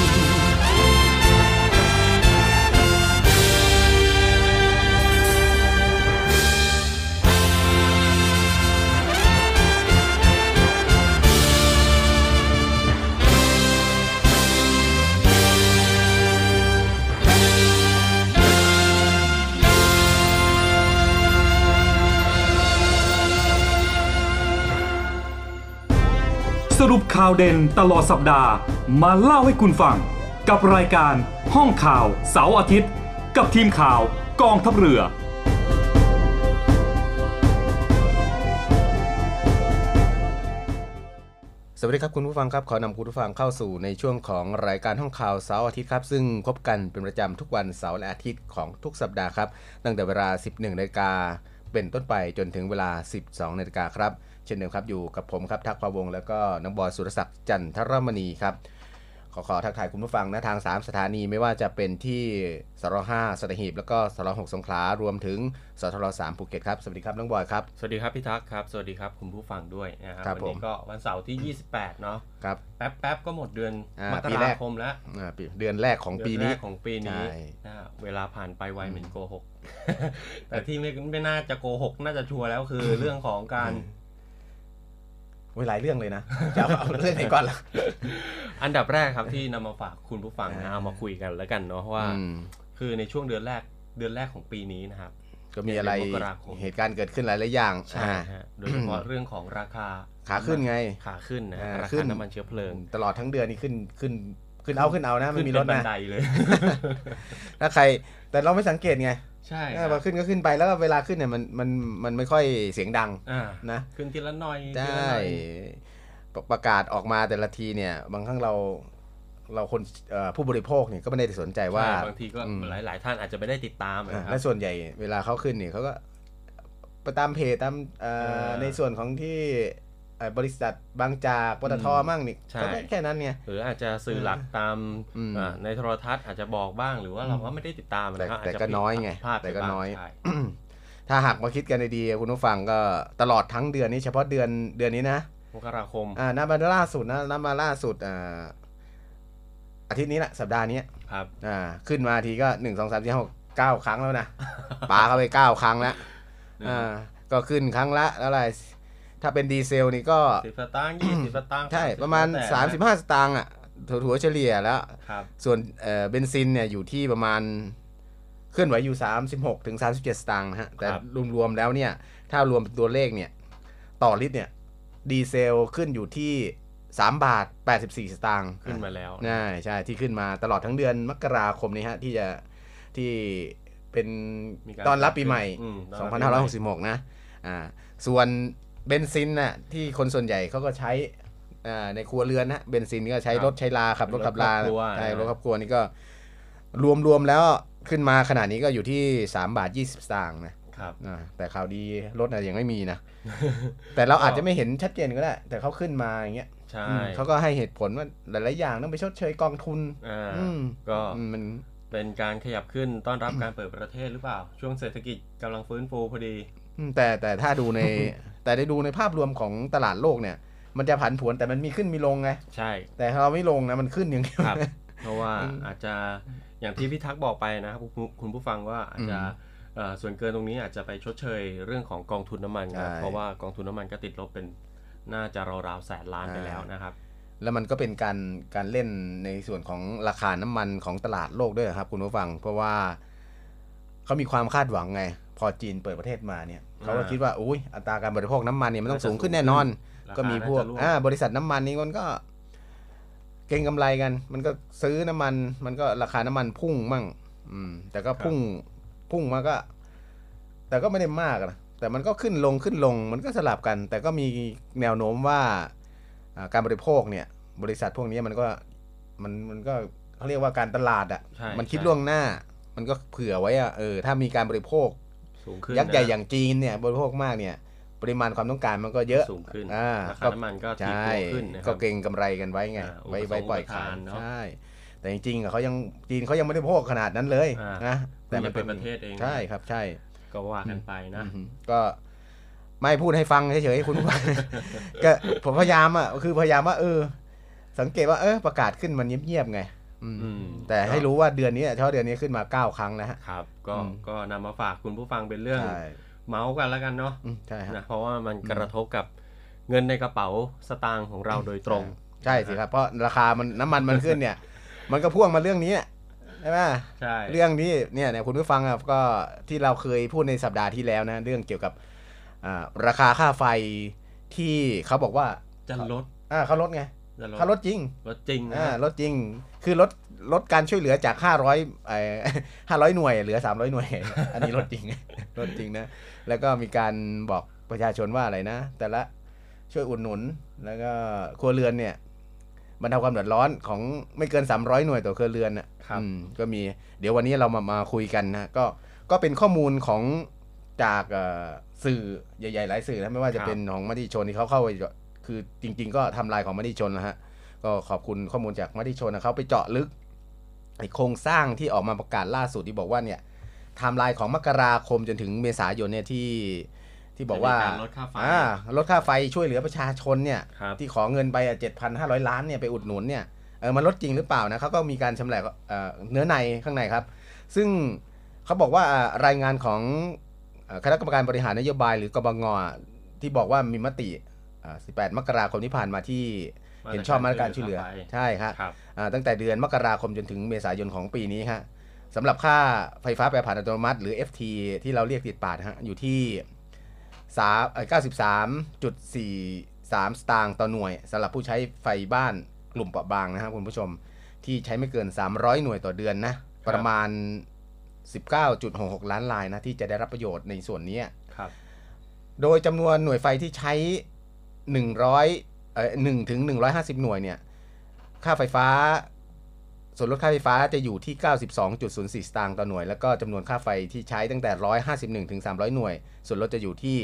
รุปข่าวเด่นตลอดสัปดาห์ มาเล่าให้คุณฟัง กับรายการห้องข่าวเสาร์อาทิตย์ กับทีมข่าวกองทัพเรือ สวัสดีครับคุณผู้ฟังครับ ขอนำคุณผู้ฟังเข้าสู่ในช่วงของรายการห้องข่าวเสาร์อาทิตย์ครับ ซึ่งพบกันเป็นประจำทุกวันเสาร์และอาทิตย์ของทุกสัปดาห์ครับ ตั้งแต่เวลา 11นาฬิกาเป็นต้นไปจนถึงเวลา 12นาฬิกาครับ เช่นเดิมครับอยู่กับผมครับทักพาวงศ์แล้วก็น้องบอยสุรศักดิ์จันทรมณีครับขอขอทักทายคุณผู้ฟังนะทาง 3 สถานีไม่ว่าจะเป็นที่สร5สตหีบแล้วก็สร6สงขลารวมถึงสทร3ภูเก็ตครับสวัสดีครับน้องบอยครับสวัสดีครับพี่ทักษ์ครับสวัสดีครับคุณผู้ฟังด้วยนะครับครับวัผมนี้ก็วันเสาร์ที่ 28 เนาะครับแป๊บแป๊บก็หมดเดือนอ่ามกปีแรรากคมแล้วอ่าปีเดือนแรกของปีนี้เดือแรกของปีนี้ใช่นะฮะเวลาผ่านไปไวเหมือนโกหกแต่ที่ไม่ไม่น่าจะโกหกน่าจะชัวร์แล้วคือเรื่องของการ โอ้ยหลายเรื่องเลยนะจะเอาเอาเรื่องไหนก่อนล่ะ อันดับแรกครับที่นำมาฝากคุณผู้ฟังนะเอามาคุยกันแล้วกันเนาะว่าอืมคือในช่วงเดือนแรกเดือนแรกของปีนี้นะครับ ก็มีอะไรเดือนมกราคมเหตุการณ์เกิดขึ้นหลายๆอย่างใช่อ่าฮะโดยเฉพาะเรื่องของราคาขาขึ้นไงขาขึ้นนะอ่าราขึ้คานน้ำมันเชื้อเพลิง ตลอดทั้งเดือนนี่ขึ้นขึ้นขึ้นเอาขึ้นเอานะไม่มีรถขึ้นเป็นบันะนไดเลยถ้าใคร แต่เราไม่สังเกตไง ใช่เออพอขึ้นก็ขึ้นไปแล้วก็เวลาขึ้นเนี่ยมันมันมันไม่ค่อยเสียงดังอ่านะขึ้นทีละหน่อยใชทีละ่หน่อยประประกาศออกมาแต่ละทีเนี่ย บางครั้งเราเราคนเอ่อผู้บริโภคเนี่ยก็ไม่ได้สนใจว่าใช่บางทีก็อืมหลายหลายๆท่านอาจจะไม่ได้ติดตามนะคและรับส่วนใหญ่เวลาเขาขึ้นเนี่ยเขาก็ไปตามเพจตามเอ่อเออในส่วนของที่เอ่อ บริษัทบางจากปตทอืมมั่งนี่ใช่ก็แค่นั้นไงหรืออาจจะสื่อหลักตามอืมอ่าในโทรทัศน์อาจจะบอกบ้างหรือว่าเราก็ไม่ได้ติดตามแต่นะครับอาจแต่จะก็น้อยไงพลาดไปแต่ก็บ้างน้อยใช่ถ้าหากมาคิดกันดีๆคุณผู้ฟังก็ตลอดทั้งเดือนนี้เฉพาะเดือนเดือนนี้นะมกราคมอ่านับมาล่าสุดนะนับมาล่าสุดอ่าอาทิตย์นี้แหละสัปดาห์นี้ครับอ่าขึ้นมาทีก็หนึ่งสองสามสี่ห้าหกเก้าครั้งแล้วนะปาเข้าไปเก้าครั้งแล้วอ่าก็ขึ้นครั้งละแล้วอะไร ถ้าเป็นดีเซลนี่ก็สิบสตางค์ยี่สิบสตางค์ใช่30ประมาณแล้วแต่สามสิบห้าสตางค์อะถั่วๆเฉลี่ยแล้วครับส่วนเอ่อเบนซินเนี่ยอยู่ที่ประมาณเคลื่อนไหวอยู่ 36ถึง37 สตางค์นะฮะ แต่ครับรวมๆแล้วเนี่ย ถ้ารวมตัวเลขเนี่ย ต่อลิตรเนี่ย ดีเซลขึ้นอยู่ที่3บาท 84 สตางค์ขึ้นมาแล้วใช่ใช่ ที่ขึ้นมาตลอดทั้งเดือนมกราคมนี้ฮะ ที่จะที่เป็นมีการตอนรับปีใหม่อืมต้อนรับปีใหม่ 2566 นะ อ่า ส่วน เบนซินน่ะที่คนส่วนใหญ่เขาก็ใช้อ่าในครัวเรือนนะเบนซินก็ใช้ครับรถใช้ลาขับรถขับลารถครอบครัวใช่นะรถครอบครัวนี่ก็รวมรวมแล้วขึ้นมาขนาดนี้ก็อยู่ที่3บาท20สตางค์นะครับอ่าแต่ข่าวดีรถน่ะยังไม่มีนะ แต่เราอาจจะไม่เห็นชัดเจนก็ได้ แต่เขาขึ้นมาอย่างเงี้ยใช่อืมเขาก็ให้เหตุผลว่าหลายๆอย่างต้องไปชดเชยกองทุนอ่าอืมก็อืมมันเป็นการขยับขึ้นต้อนรับการเปิดประเทศหรือเปล่า ช่วงเศรษฐกิจกำลังฟื้นฟูพอดีอืมแต่แต่ถ้าดูใน แต่ได้ดูในภาพรวมของตลาดโลกเนี่ย มันจะผันผวนแต่มันมีขึ้นมีลงไง ใช่ แต่ถ้าเราไม่ลงนะมันขึ้นอย่างเดียวครับ เพราะว่าอาจจะอย่างที่พี่ทักษ์บอกไปนะครับคุณคุณผู้ฟังว่าอาจจะอืมเอ่อส่วนเกินตรงนี้อาจจะไปชดเชยเรื่องของกองทุนน้ำมันครับใช่เพราะว่ากองทุนน้ำมันก็ติดลบเป็นน่าจะราวๆแสนล้านไปแล้วนะครับ แล้วมันก็เป็นการการเล่นในส่วนของราคาน้ำมันของตลาดโลกด้วยครับ คุณผู้ฟัง เพราะว่าเขามีความคาดหวังไง พอจีนเปิดประเทศมาเนี่ย เขาก็อ่าคิดว่าอุ้ยอัตราการบริโภคน้ำมันเนี่ยมันต้องน่าจะสูงขึ้นสูงแน่นอนราคาก็มีพวกน่าจะร่วงอ่าบริษัทน้ำมันนี่มันก็ เก่งกำไรกัน มันก็ซื้อน้ำมัน มันก็ราคาน้ำมันพุ่งมั่ง อืม แต่ก็พุ่งพุ่งมาก็ แต่ก็ไม่ได้มากนะแต่มันก็ขึ้นลงขึ้นลง มันก็สลับกัน แต่ก็มีแนวโน้มว่าอ่าการบริโภคเนี่ย บริษัทพวกนี้มันก็มันมันก็เขาเรียกว่าการตลาดอะใช่มันคิดใช่ล่วงหน้า มันก็เผื่อไว้อะเออถ้ามีการบริโภค สูงขึ้นยักษ์ใหญ่นะอย่างจีนเนี่ยบริโภคมากเนี่ย ปริมาณความต้องการมันก็เยอะสูงขึ้นอ่าราคาน้ำมันก็ถีบใช่ตัวขึ้นนะคก็รับเก่งกำไรกันไว้ไงอ่าไว้อุปสงค์ไว้ปล่อยอุปขาทายนเนอะใช่แต่จริงๆอะเขายังจีนเขายังไม่ได้บริโภคขนาดนั้นเลยอ่านนะแต่มันเป็นประเทศเองใช่ครับใช่ ก็ว่ากันไปนะอือฮึก็ไม่พูดให้ฟังเฉยๆคุณผู้ฟังก็ผมพยายามอะคือพยายามว่าเออ สังเกตว่าเออประกาศขึ้นมันเงียบๆไงอืมอืม แต่ให้รู้ว่าเดือนนี้เฉพาะเดือนนี้ขึ้นมาเก้าครั้งแล้วฮะครับ ก็อืมก็นำมาฝากคุณผู้ฟังเป็นเรื่องใช่เมาส์กันแล้วกันเนาะอืมใช่ฮะนะเพราะว่ามันกระทบกับเงินในกระเป๋าสตางค์ของเราโดยตรง ใช่สิครับ เพราะราคามันน้ำมันมันขึ้นเนี่ย มันก็พ่วงมาเรื่องนี้ใช่ไหมใช่เรื่องนี้เนี่ยเนี่ยคุณผู้ฟังอะก็ที่เราเคยพูดในสัปดาห์ที่แล้วนะ เรื่องเกี่ยวกับอ่าราคาค่าไฟที่เขาบอกว่าจะลดอ่าเขาลดไง จะลดเขาลดจริงลดจริงนะอ่าลดจริง คือลดลดการช่วยเหลือจาก 500ไอ้500 หน่วย เหลือ 300 หน่วย อันนี้ลดจริงลดจริงนะ แล้วก็มีการบอกประชาชนว่าอะไรนะ แต่ละช่วยอุดหนุน แล้วก็ครัวเรือนเนี่ยบรรเทาความเดือดร้อนของไม่เกิน 300 หน่วยต่อครัวเรือนน่ะครับอืมก็มี เดี๋ยววันนี้เรามามาคุยกันนะ ก็ ก็เป็นข้อมูลของจากเอ่อสื่อใหญ่ ๆ หลายสื่อนะ ไม่ว่าจะเป็นของมติชนที่เขาเข้าไปเจาะ คือจริง ๆ ก็ทำลายของมติชนนะฮะก็ขอบคุณข้อมูลจากมติชนนะเขาไปเจาะลึกไอโครงสร้างที่ออกมาประกาศล่าสุดที่บอกว่าเนี่ยไทม์ไลน์ของมกราคมจนถึงเมษายนเนี่ยที่ที่บอกว่าจะมีการลดค่าไฟอ่าลดค่าไฟช่วยเหลือประชาชนเนี่ยครับที่ขอเงินไปเจ็ดพันห้าร้อยล้านเนี่ยไปอุดหนุนเนี่ยเออมันลดจริงหรือเปล่านะเขาก็มีการชำแหละเอ่อเนื้อในข้างในครับ ซึ่งเขาบอกว่ารายงานของเอ่อคณะกรรมการบริหารนโยบายหรือกบงอะที่บอกว่ามีมติอ่า 18 มกราคมที่ผ่านมาที่เห็นชอบมาตรการช่วยเหลือค่าไฟใช่ครับครับอ่าตั้งแต่เดือนมกราคมจนถึงเมษายนของปีนี้ฮะสำหรับค่าไฟฟ้าแปรผันอัตโนมัติ หรือ FT ที่เราเรียกติดปากฮะอยู่ที่สามเก้าสิบสามจุดสี่สามสตางค์ต่อหน่วยสำหรับผู้ใช้ไฟบ้านกลุ่มเปราะบางนะครับคุณผู้ชมที่ใช้ไม่เกิน 300 หน่วยต่อเดือนนะประมาณ 19.66 ล้านรายนะที่จะได้รับประโยชน์ในส่วนนี้ครับโดยจำนวนหน่วยไฟที่ใช้ 100เอ่อ1ถึง 150 หน่วยเนี่ย ค่าไฟฟ้า ส่วนลดค่าไฟฟ้าจะอยู่ที่ 92.04 สตางค์ต่อหน่วย แล้วก็จำนวนค่าไฟที่ใช้ตั้งแต่ 151ถึง300 หน่วย ส่วนลดจะอยู่ที่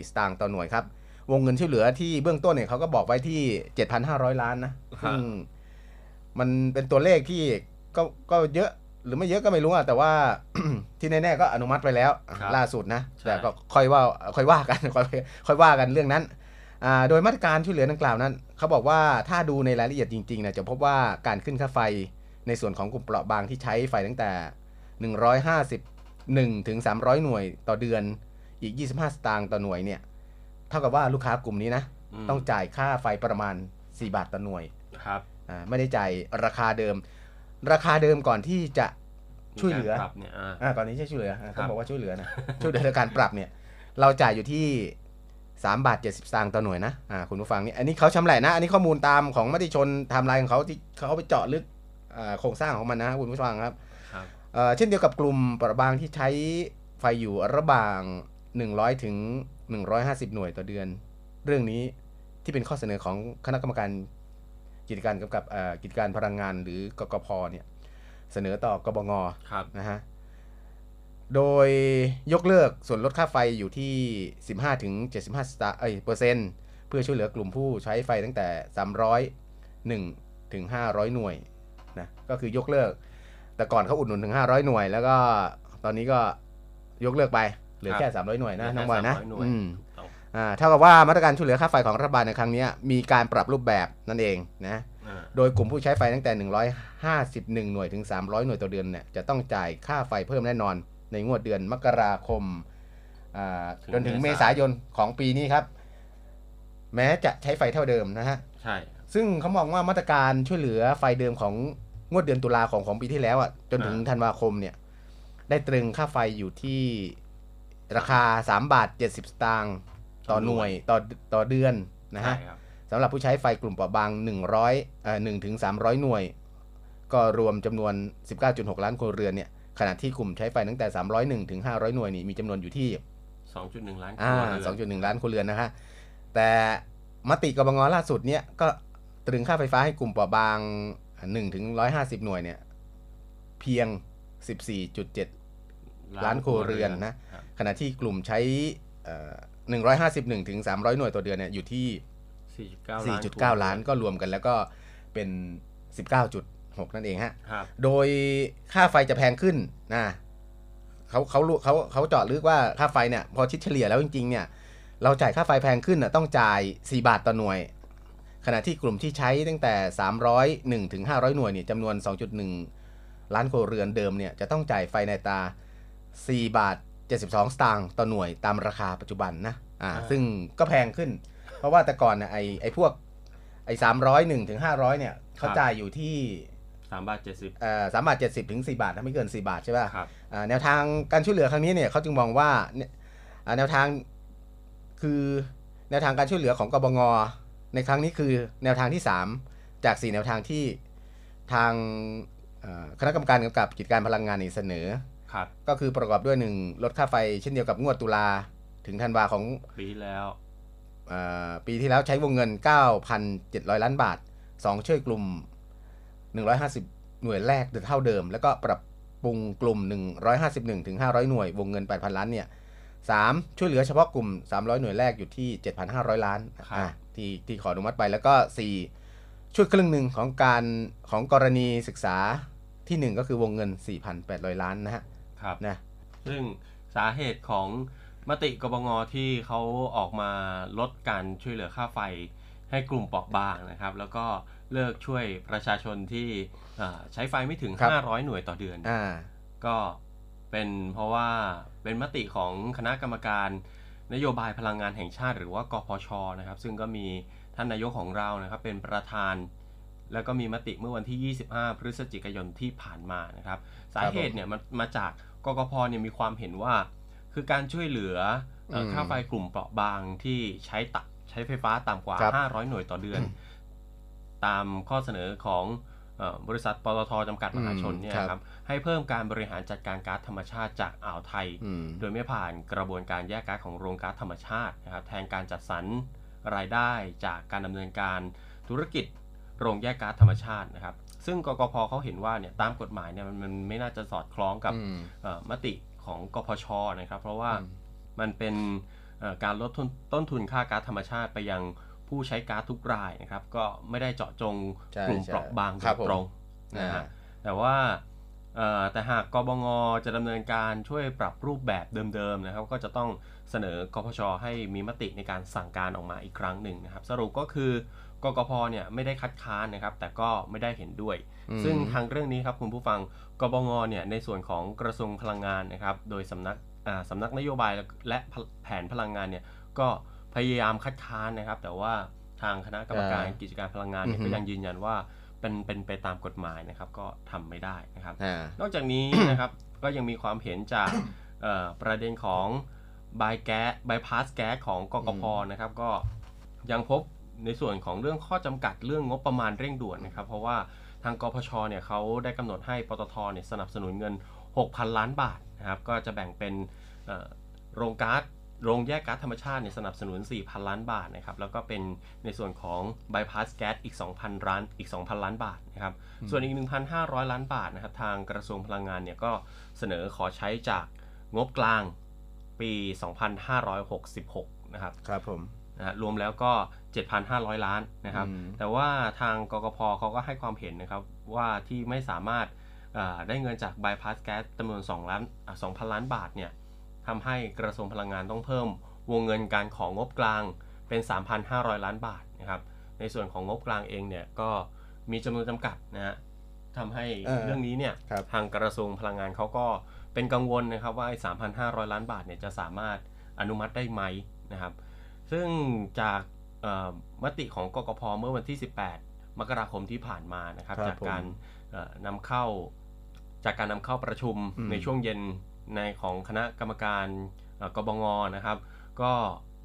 67.04 สตางค์ต่อหน่วยครับ วงเงินช่วยเหลือที่เบื้องต้นเนี่ยเขาก็บอกไว้ที่ 7,500 ล้านนะฮะซึ่งมันเป็นตัวเลขที่ก็ก็เยอะ หรือไม่เยอะก็ไม่รู้อะแต่ว่า ที่แน่ๆก็อนุมัติไปแล้ว ครับล่าสุดนะ ใช่ แต่ก็ค่อยว่าค่อยว่ากัน ค่อยค่อยว่ากันเรื่องนั้นอ่าโดยมาตรการช่วยเหลือดังกล่าวนั้น เขาบอกว่าถ้าดูในรายละเอียดจริงๆนะจะพบว่าการขึ้นค่าไฟในส่วนของกลุ่มเปราะบางที่ใช้ไฟตั้งแต่ 151ถึง300 หน่วยต่อเดือนอีก 25 สตางค์ต่อหน่วยเนี่ยเท่ากับว่าลูกค้ากลุ่มนี้นะ มต้องจ่ายค่าไฟประมาณ 4 บาทต่อหน่วย ครับ อ่าไม่ได้จ่ายราคาเดิม ราคาเดิมก่อนที่จะช่วยเหลือมีการปรับเนี่ยอ่าอ่าตอนนี้ใช่ช่วยเหลืออ่าครัต้อบงบอกว่าช่วยเหลือนะช่วยเหลือในการปรับเนี่ย เราจ่ายอยู่ที่3บาท70สตางค์ต่อหน่วยนะอ่าคุณผู้ฟังนี่อันนี้เขาชำแหละนะ อันนี้ข้อมูลตามของมติชนไทม์ไลน์ของเขาที่เขาไปเจาะลึกอ่าโครงสร้างของมันนะคุณผู้ฟังครับครับเอ่อเช่นเดียวกับกลุ่มเปราะบางที่ใช้ไฟอยู่ระหว่าง 100 ถึง 150 หน่วยต่อเดือน เรื่องนี้ที่เป็นข้อเสนอของคณะกรรมการ กิจการกำกับเอ่อกิจการพลังงานหรือกกพเนี่ยเสนอต่อกบงครับนะฮะโดยยกเลิกส่วนลดค่าไฟอยู่ที่ 15ถึง75สตางค์เอ้ยเปอร์เซ็นต์เพื่อช่วยเหลือกลุ่มผู้ใช้ไฟตั้งแต่ 301ถึง500 หน่วยนะก็คือยกเลิก แต่ก่อนเขาอุดหนุนถึง 500 หน่วย แล้วก็ตอนนี้ก็ยกเลิกไป เหลือแค่ 300 หน่วยนะเหลือแค่น้องบอยนะ300หน่วยอืมถูกต้ องอ่าเท่ากับว่ามาตรการช่วยเหลือค่าไฟของรัฐบาลในครั้งเนี้ยมีการปรับรูปแบบนั่นเองนะอ่าโดยกลุ่มผู้ใช้ไฟตั้งแต่ 151 หน่วยถึง 300 หน่วยต่อเดือนเนี่ยจะต้องจ่ายค่าไฟเพิ่มแน่นอน ในงวดเดือนมกราคมอ่าจนถึงเมษายนของปีนี้ครับ แม้จะใช้ไฟเท่าเดิมนะฮะใช่ซึ่งเขามองว่ามาตรการช่วยเหลือไฟเดิมของงวดเดือนตุลาของของปีที่แล้วอะจนถึงธันวาคมเนี่ย ได้ตรึงค่าไฟอยู่ที่ราคา 3 บาท 70 สตางค์ ต่อหน่วยต่อต่อเดือนนะฮะใช่ครับสำหรับผู้ใช้ไฟกลุ่มเปราะบาง 100เอ่อ1ถึง300 หน่วย ก็รวมจำนวน 19.6 ล้านครัวเรือนเนี่ยขณะที่กลุ่มใช้ไฟตั้งแต่ 301 ถึง 500 หน่วยนี่มีจำนวนอยู่ที่ 2.1 ล้านคอ่ารัวเรือน2.1 ล้านครัวเรือนนะฮะแต่มติกบงล่าสุดเนี่ยก็ตรึงค่าไฟฟ้าให้กลุ่มเปราะบาง 1 ถึง 150 หน่วยเนี่ยเพียง 14.7 ล้านครัวเรือนนะครับขณะที่กลุ่มใช้เอ่อ 151ถึง300 หน่วยต่อเดือนเนี่ยอยู่ที่ 4.9 ล้าน4.9ล้านก็รวมกันแล้วก็เป็น 19.6 นั่นเองฮะครับโดยค่าไฟจะแพงขึ้นนะเขาเขารู้เขาเขาเจาะลึกว่าค่าไฟเนี่ยพอคิดเฉลี่ยแล้วจริงๆเนี่ยเราจ่ายค่าไฟแพงขึ้นน่ะต้องจ่าย 4 บาทต่อหน่วย ขณะที่กลุ่มที่ใช้ตั้งแต่ 301ถึง500 หน่วยเนี่ยจำนวน 2.1 ล้านครัวเรือนเดิมเนี่ยจะต้องจ่ายไฟในตา 4 บาท 72 สตางค์ต่อหน่วยตามราคาปัจจุบันนะอ่าอ่าซึ่งก็แพงขึ้น เพราะว่าแต่ก่อนน่ะไอไอพวกไอ301ถึง500เนี่ยเขาจ่ายอยู่ที่3บาท70เอ่อสามบาทเจ็ดสิบถึงสี่บาทนะไม่เกินสี่บาทใช่ป่ะครับอ่าแนวทางการช่วยเหลือครั้งนี้เนี่ยเขาจึงมองว่าเนี่ยอ่าแนวทางคือแนวทางการช่วยเหลือของกบงในครั้งนี้คือแนวทางที่ 3 จาก 4 แนวทางที่ทางเอ่อคณะกรรมการกำกับกิจการพลังงานนี่เสนอ ครับก็คือประกอบด้วย1ลดค่าไฟเช่นเดียวกับงวดตุลาถึงธันวาของปีที่แล้วเอ่อปีที่แล้วใช้วงเงิน 9,700 ล้านบาท 2 ช่วยกลุ่ม 150 หน่วยแรกเท่าเดิม แล้วก็ปรับปรุงกลุ่ม 151ถึง500 หน่วย วงเงิน 8,000 ล้านเนี่ย 3. ช่วยเหลือเฉพาะกลุ่ม 300 หน่วยแรกอยู่ที่ 7,500 ล้านครับอะที่ที่ขออนุมัติไปแล้วก็ 4 ช่วยครึ่งหนึ่งของการของกรณีศึกษาทีหนึ่1 ก็คือวงเงิน 4,800 ล้านนะฮะ ครับนะซึ่งสาเหตุของมติกบงที่เขาออกมาลดการช่วยเหลือค่าไฟให้กลุ่มเปราะบางนะครับ แล้วก็เลิกช่วยประชาชนที่เอ่อใช้ไฟไม่ถึงครับ500 หน่วยต่อเดือนอ่าก็เป็นเพราะว่าเป็นมติของคณะกรรมการนโยบายพลังงานแห่งชาติ หรือว่ากพชนะครับ ซึ่งก็มีท่านนายกของเรานะครับ เป็นประธาน แล้วก็มีมติเมื่อวันที่ 25 พฤศจิกายนที่ผ่านมานะครับ สาเหตุเนี่ยมันมาจากกกพเนี่ยมีความเห็นว่า คือการช่วยเหลือเอ่ออมค่าไฟกลุ่มเปราะบางที่ใช้ตัใช้ไฟฟ้าต่ำกว่าครับ500 หน่วยต่อเดือน ตามข้อเสนอของเอ่อบริษัทปตทจำกัดมหาชนเนี่ยอืมครับครับให้เพิ่มการบริหารจัดการก๊าซธรรมชาติจากอ่าวไทยอืมโดยไม่ผ่านกระบวนการแยกก๊าซของโรงก๊าซธรรมชาตินะครับแทนการจัดสรรรายได้จากการดำเนินการธุรกิจโรงแยกก๊าซธรรมชาตินะครับ ซึ่งกกพเขาเห็นว่าเนี่ยตามกฎหมายเนี่ยมันมันไม่น่าจะสอดคล้องกับอืมเอ่อมติของกพชนะครับ เพราะว่าอืมมันเป็นเอ่อการลดทุนต้นทุนค่าก๊าซธรรมชาติไปยังผู้ใช้ก๊าซทุกรายนะครับ ก็ไม่ได้เจาะจงใช่กลุ่มใช่เปราะบางโดครับยผมตรงนะฮะแต่ว่าเอ่อแต่หากกบงจะดำเนินการช่วยปรับรูปแบบเดิมๆนะครับ ก็จะต้องเสนอกพชให้มีมติในการสั่งการออกมาอีกครั้งหนึ่งนะครับ สรุปก็คือ กกพเนี่ยไม่ได้คัดค้านนะครับ แต่ก็ไม่ได้เห็นด้วยอืมซึ่งทางเรื่องนี้ครับคุณผู้ฟังกบงเนี่ยในส่วนของกระทรวงพลังงานนะครับ โดยสำนักอ่าสำนักนโยบายและแผนพลังงานเนี่ยก็พยายามคัดค้านนะครับ แต่ว่าทางคณะกรรมการอ่ากิจการพลังงานเนี่ยอือฮึก็ยังยืนยันว่าเป็นเป็นไปตามกฎหมายนะครับ ก็ทำไม่ได้นะครับอ่านอกจากนี้นะครับก็ยังมีความเห็นจากเอ่อประเด็นของบายแก๊สบายพาสแก๊สของกกพนะครับ ก็ยังพบ ในส่วนของเรื่องข้อจำกัดเรื่องงบประมาณเร่งด่วนนะครับ เพราะว่าทางกพชเนี่ยเขาได้กำหนดให้ปตทเนี่ยสนับสนุนเงิน 6,000 ล้านบาทนะครับก็จะแบ่งเป็นเอ่อโรงก๊าซโรงแยกก๊าซธรรมชาติเนี่ยสนับสนุน 4,000 ล้านบาทนะครับแล้วก็เป็นในส่วนของบายพาสแก๊สอีก 2,000 ล้านอีก 2,000 ล้านบาทนะครับส่วนอีก 1,500 ล้านบาทนะครับทางกระทรวงพลังงานเนี่ยก็เสนอขอใช้จากงบกลางปี 2566 นะครับครับผม นะฮะรวมแล้วก็ 7,500 ล้านนะครับอืมแต่ว่าทางกกพเขาก็ให้ความเห็นนะครับว่าที่ไม่สามารถเอ่อได้เงินจากบายพาสแก๊สจำนวน2ล้านอะ2,000 ล้านบาทเนี่ยทำให้กระทรวงพลังงานต้องเพิ่มวงเงินการของงบกลางเป็น 3,500 ล้านบาทนะครับ ในส่วนของงบกลางเองเนี่ยก็มีจำนวนจำกัดนะฮะทำให้เออเรื่องนี้เนี่ยครับทางกระทรวงพลังงานเขาก็เป็นกังวลนะครับว่าไอ้3,500 ล้านบาทเนี่ยจะสามารถอนุมัติได้ไหมนะครับ ซึ่งจากเอ่อมติของกกพเมื่อวันที่ 18 มกราคมที่ผ่านมานะครับครับจากการผมเอ่อนำเข้าจากการนำเข้าประชุมอืมในช่วงเย็นในของคณะกรรมการเอ่อกบงนะครับ ก็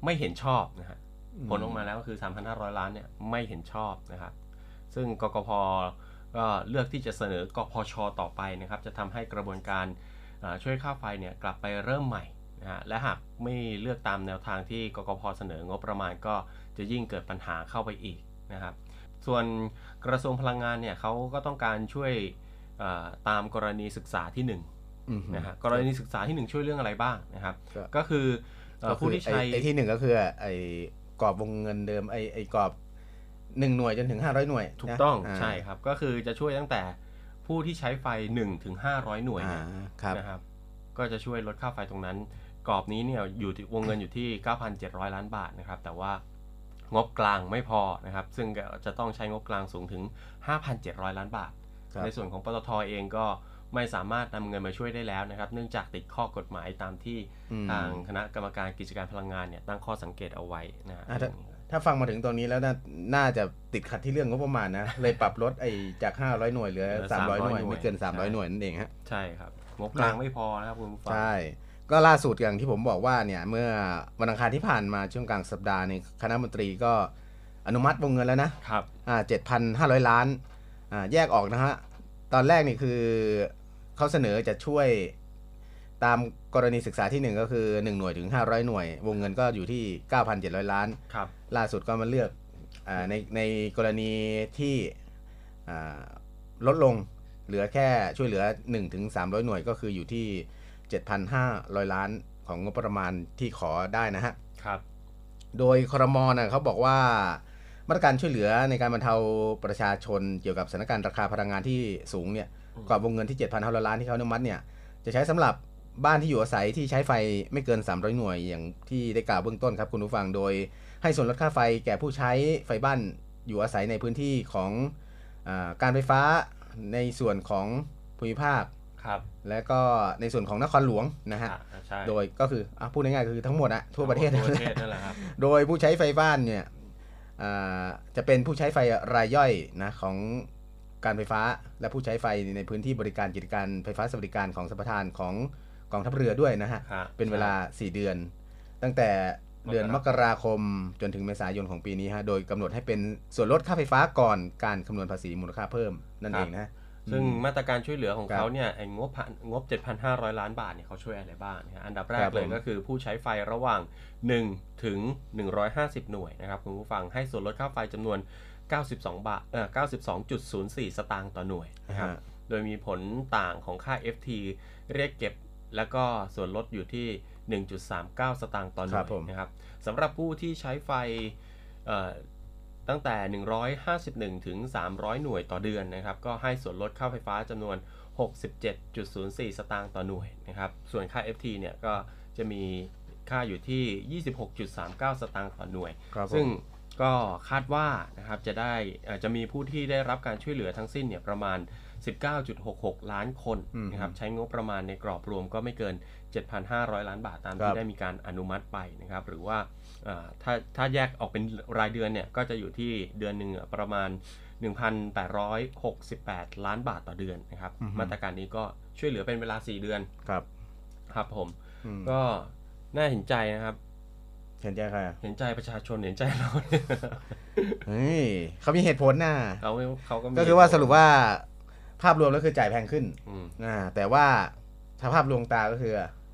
ไม่เห็นชอบนะฮะผลออกมาแล้วก็คือ 3,500 ล้านเนี่ยไม่เห็นชอบนะครับซึ่งกกพก็เลือกที่จะเสนอกพชต่อไปนะครับ จะทำให้กระบวนการเอ่อช่วยค่าไฟเนี่ยกลับไปเริ่มใหม่ นะฮะและหากไม่เลือกตามแนวทางที่กกพเสนองบประมาณก็จะยิ่งเกิดปัญหาเข้าไปอีกนะครับ ส่วนกระทรวงพลังงานเนี่ยเขาก็ต้องการช่วยเอ่อตามกรณีศึกษาที่1อืมนะฮะกรณีศึกษาที่ 1 ช่วยเรื่องอะไรบ้างนะครับ ก็ก็คือเอ่อก็คือผู้ที่ใช้ไอ้ไอ้ที่หนึ่งก็คือไอ้กรอบวงเงินเดิมไอ้ไอ้กรอบหนึ่งหน่วยจนถึงห้าร้อยหน่วย ถูกนะต้องาใช่ครับ ก็คือจะช่วยตั้งแต่ผู้ที่ใช้ไฟ1ถึง500 หน่วยอ่าเนี่ยครับนะครับ ก็จะช่วยลดค่าไฟตรงนั้น กรอบนี้เนี่ยอยู่ที่วงเงินอยู่ที่ 9,700 ล้านบาทนะครับ แต่ว่างบกลางไม่พอนะครับ ซึ่งก็จะต้องใช้งบกลางสูงถึง 5,700 ล้านบาทครับในส่วนของปตทเองก็ไม่สามารถนำเงินมาช่วยได้แล้วนะครับ เนื่องจากติดข้อกฎหมายตามที่อืมทางคณะกรรมการกิจการพลังงานเนี่ยตั้งข้อสังเกตเอาไว้นะฮะอะถ้าถ้าฟังมาถึงตรงนี้แล้วน่าน่าจะติดขัดที่เรื่องงบประมาณนะ เลยปรับลดไอ้จาก 500 หน่วยเหลือ 300 หน่วย ไม่เกิน 300 หน่วยนั่นเองฮะ ใช่ครับ งบกลางไม่พอนะครับคุณผู้ฟัง ใช่ ก็ล่าสุดอย่างที่ผมบอกว่าเนี่ยเมื่อวันอังคารที่ผ่านมาช่วงกลางสัปดาห์ในคณะมนตรีก็อนุมัติวงเงินแล้วนะครับอ่าเจ็ดพันห้าร้อยล้านอ่าแยกออกนะฮะ ตอนแรกนี่คือเขาเสนอจะช่วยตามกรณีศึกษาที่หนึ่งก็คือ 1 หน่วยถึง 500 หน่วย วงเงินก็อยู่ที่ 9,700 ล้าน ครับ ล่าสุดก็มาเลือกอาในในกรณีที่อ่าลดลงเหลือแค่ช่วยเหลือ1-300ถึง 300 หน่วยก็คืออยู่ที่ 7,500 ล้านของงบประมาณที่ขอได้นะฮะครับ โดยครมนะเขาบอกว่ามาตรการช่วยเหลือในการบรรเทาประชาชนเกี่ยวกับสถานการณ์ราคาพลังงานที่สูงเนี่ยอืมกรอบวงเงินที่ 7,500 ล้านที่เขาอนุมัติเนี่ยจะใช้สำหรับบ้านที่อยู่อาศัยที่ใช้ไฟไม่เกิน 300 หน่วยอย่างที่ได้กล่าวเบื้องต้นครับคุณผู้ฟังโดย ให้ส่วนลดค่าไฟแก่ผู้ใช้ไฟบ้านอยู่อาศัยในพื้นที่ของอาการไฟฟ้าในส่วนของภูมิภาค ครับ และก็ในส่วนของนครหลวงนะฮะอะใช่โดยก็คืออะพูดง่ายๆคือทั้งหมดอะทั่วประเทศทั่วประเทศนั่นแหละครับ โดยผู้ใช้ไฟบ้านเนี่ยอ่าจะเป็นผู้ใช้ไฟรายย่อยนะของการไฟฟ้าและผู้ใช้ไฟในพื้นที่บริการกิจการไฟฟ้าสวัสดิการของสมปทานของกองทัพเรือด้วยนะฮะครับเป็นเวลา 4 เดือน ตั้งแต่เดือนมกราคมจนถึงเมษายนของปีนี้ฮะ โดยกำหนดให้เป็นส่วนลดค่าไฟฟ้าก่อนการคำนวณภาษีมูลค่าเพิ่มนั่นเองนะ ซึ่งอืมมาตรการช่วยเหลือของครับเขาเนี่ยไอ้งบพันงบ 7,500 ล้านบาทเนี่ยเขาช่วยอะไรบ้างนะฮะอันดับแรคกรับเลยผมก็คือผู้ใช้ไฟระหว่าง 1 ถึง 150 หน่วยนะครับคุณผู้ฟังให้ส่วนลดค่าไฟจำนวน 92 บาทเอ่อ92.04 สตางค์ต่อหน่วยนะครับฮะโดยมีผลต่างของค่า FT เรียกเก็บแล้วก็ส่วนลดอยู่ที่ 1.39 สตางค์ต่อหน่ครัวยบผมนะครับสำหรับผู้ที่ใช้ไฟเอ่อ ตั้งแต่ 151 ถึง 300 หน่วยต่อเดือนนะครับ ก็ให้ส่วนลดค่าไฟฟ้าจำนวน 67.04 สตางค์ต่อหน่วยนะครับ ส่วนค่า FT เนี่ยก็จะมีค่าอยู่ที่ 26.39 สตางค์ต่อหน่วยครับผมซึ่งก็คาดว่านะครับจะได้เอ่อจะมีผู้ที่ได้รับการช่วยเหลือทั้งสิ้นเนี่ยประมาณ 19.66 ล้านคนอืมนะครับใช้งบประมาณในกรอบรวมก็ไม่เกิน 7,500 ล้านบาทตามครัที่บได้มีการอนุมัติไปนะครับ หรือว่าอ่า ถ้าถ้าแยกออกเป็นรายเดือนเนี่ย ก็จะอยู่ที่เดือนหนึ่งอะประมาณ 1,868 ล้านบาทต่อเดือนนะครับอือฮึมาตรการนี้ก็ช่วยเหลือเป็นเวลา 4 เดือนครับครับผมอืมก็น่าเห็นใจนะครับ เห็นใจใครอะเห็นใจประชาชนเห็นใจเราเฮ้ยเขามีเหตุผลนะเขาไม่เขาก็มีก็คือว่าสรุปว่าภาพรวมแล้วคือจ่ายแพงขึ้นอืมอ่าแต่ว่าถ้าภาพลวงตาก็คือ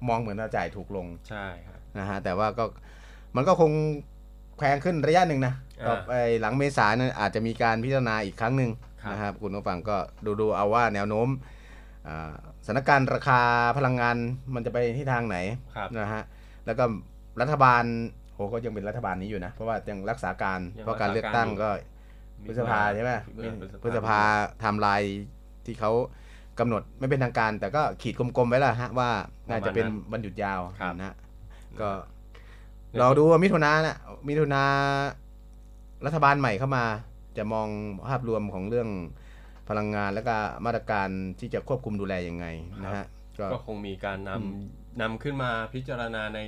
มองเหมือนเราจ่ายถูกลงใช่ครับนะฮะแต่ว่าก็ มันก็คงแพงขึ้นระยะหนึ่งนะอ่าต่อไปหลังเมษายนนอาจจะมีการพิจารณาอีกครั้งหนึ่งครับนะครับ คุณผู้ฟังก็ดูดูเอาว่าแนวโน้มอ่าสถานการณ์ราคาพลังงานมันจะไปที่ทางไหนครับนะฮะแล้วก็รัฐบาลโหก็ยังเป็นรัฐบาลนี้อยู่นะ เพราะว่ายังรักษาการยังเพราะการเลือกตั้งรักษาการอยู่ก็พฤษภาใช่ไหมเออพฤษภาไทม์ไลน์ที่เขากำหนดไม่เป็นทางการ แต่ก็ขีดกลมๆไว้แล้วฮะว่าน่าจะเป็นวันหยุดยาวครับนะฮะก็ เราดูว่ามิถุนานะมิถุนารัฐบาลใหม่เข้ามา จะมองภาพรวมของเรื่องพลังงานและก็มาตรการที่จะควบคุมดูแลยังไงนะฮะก็ก็คงมีการนอืมำนำขึ้นมาพิจารณาใน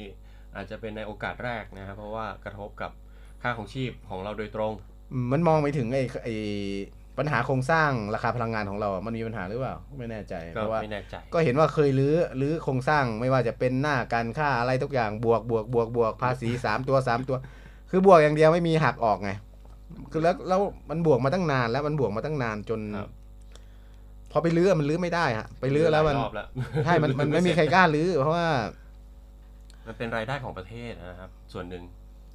อาจจะเป็นในโอกาสแรกนะครับเพราะว่ากระทบกับค่าของชีพของเราโดยตรงอืมมันมองไปถึงไอ้ไอ้ ปัญหาโครงสร้างราคาพลังงานของเราอะมันมีปัญหาหรือเปล่า ไม่แน่ใจก็เพราะว่า ไม่แน่ใจ ก็เห็นว่าเคยรื้อรื้อโครงสร้างไม่ว่าจะเป็นหน้าการค่าอะไรทุกอย่างบวกบวกบวกบวกภาษีสามตัวสามตัว คือบวกอย่างเดียวไม่มีหักออกไงคือแล้วแล้วมันบวกมาตั้งนาน แล้วมันบวกมาตั้งนานจนครับ พอไปรื้อมันรื้อไม่ได้ฮะไปรื้อแล้วมันหายรอบแล้ว ใช่มันมันไม่มีใครกล้ารื้อเพราะว่ามันเป็นรายได้ของประเทศนะครับ ส่วนหนึ่ง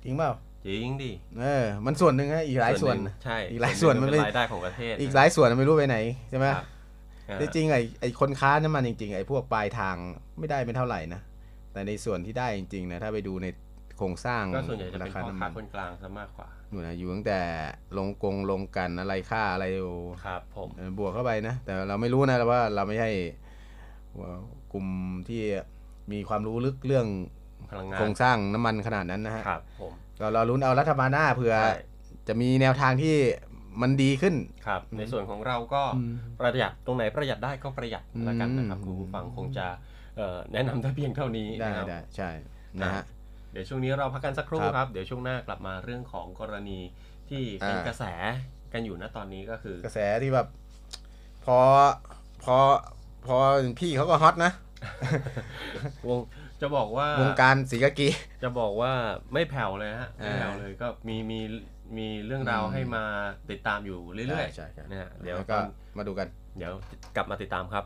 จริงเปล่า จริงดิเออมันส่วนหนึ่งฮะอีกหลายส่วนงใช่อีกหลายส่วนมันเป็ไม่นรายได้ของประเทศ อีกหลายส่วนไม่รู้ไปไหนใช่ไหมครับอ่าจริงๆไอ้ไอ้คนค้าน้ำมันจริงๆไอ้พวกปลายทางไม่ได้เป็นเท่าไหร่นะแต่ในส่วนที่ได้จริงๆนะถ้าไปดูในโครงสร้างก็ส่วนใหญ่จะเป็นราคาพ่อน้ำค้ามันคนกลางซะมากกว่าอยู่นะอยู่ตั้งแต่ลงกงลงกันอะไรค่าอะไรโอ้ครับผมเออบวกเข้าไปนะ แต่เราไม่รู้นะว่าเราไม่ใช่ว่ากลุ่มที่มีความรู้ลึกเรื่องพลังงานโครงสร้างน้ำมันขนาดนั้นนะฮะครับผม ก็เราลุ้นเอารัฐบาลหน้าเผื่อ ใช่ จะมีแนวทางที่มันดีขึ้น ครับ ในส่วนของเราก็อืมประหยัดตรงไหนประหยัดได้ก็ประหยัดแล้วกันนะครับอืมคุณผู้ฟังคงจะเอ่อแนะนำได้เพียงเท่านี้ได้นะครับ ได้ใช่นะฮะ เดี๋ยวช่วงนี้เราพักกันสักครู่ครับครับ เดี๋ยวช่วงหน้ากลับมาเรื่องของกรณีที่เป็นอ่า กระแสกันอยู่ณตอนนี้ก็คือ กระแสที่แบบ พอพอพอพี่เขาก็ฮอตนะ วง จะบอกว่าวงการสีกากี จะบอกว่าไม่แผ่วเลยฮะไม่อ่าแผ่วเลยก็มีมีมีเรื่องราวอืมให้มาติดตามอยู่เรื่อยใช่ใช่ ๆนะฮะเดี๋ยวแล้วก็ก็มาดูกัน เดี๋ยวกลับมาติดตามครับ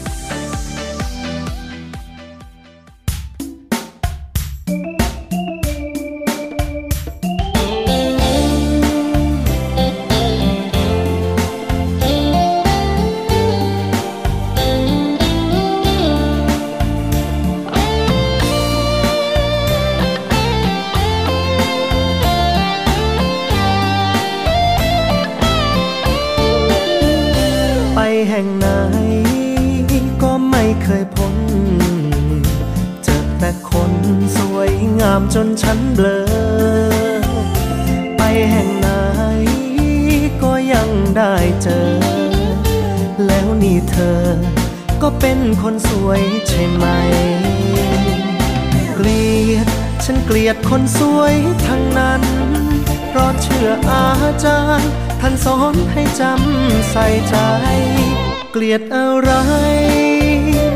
ยดอะไร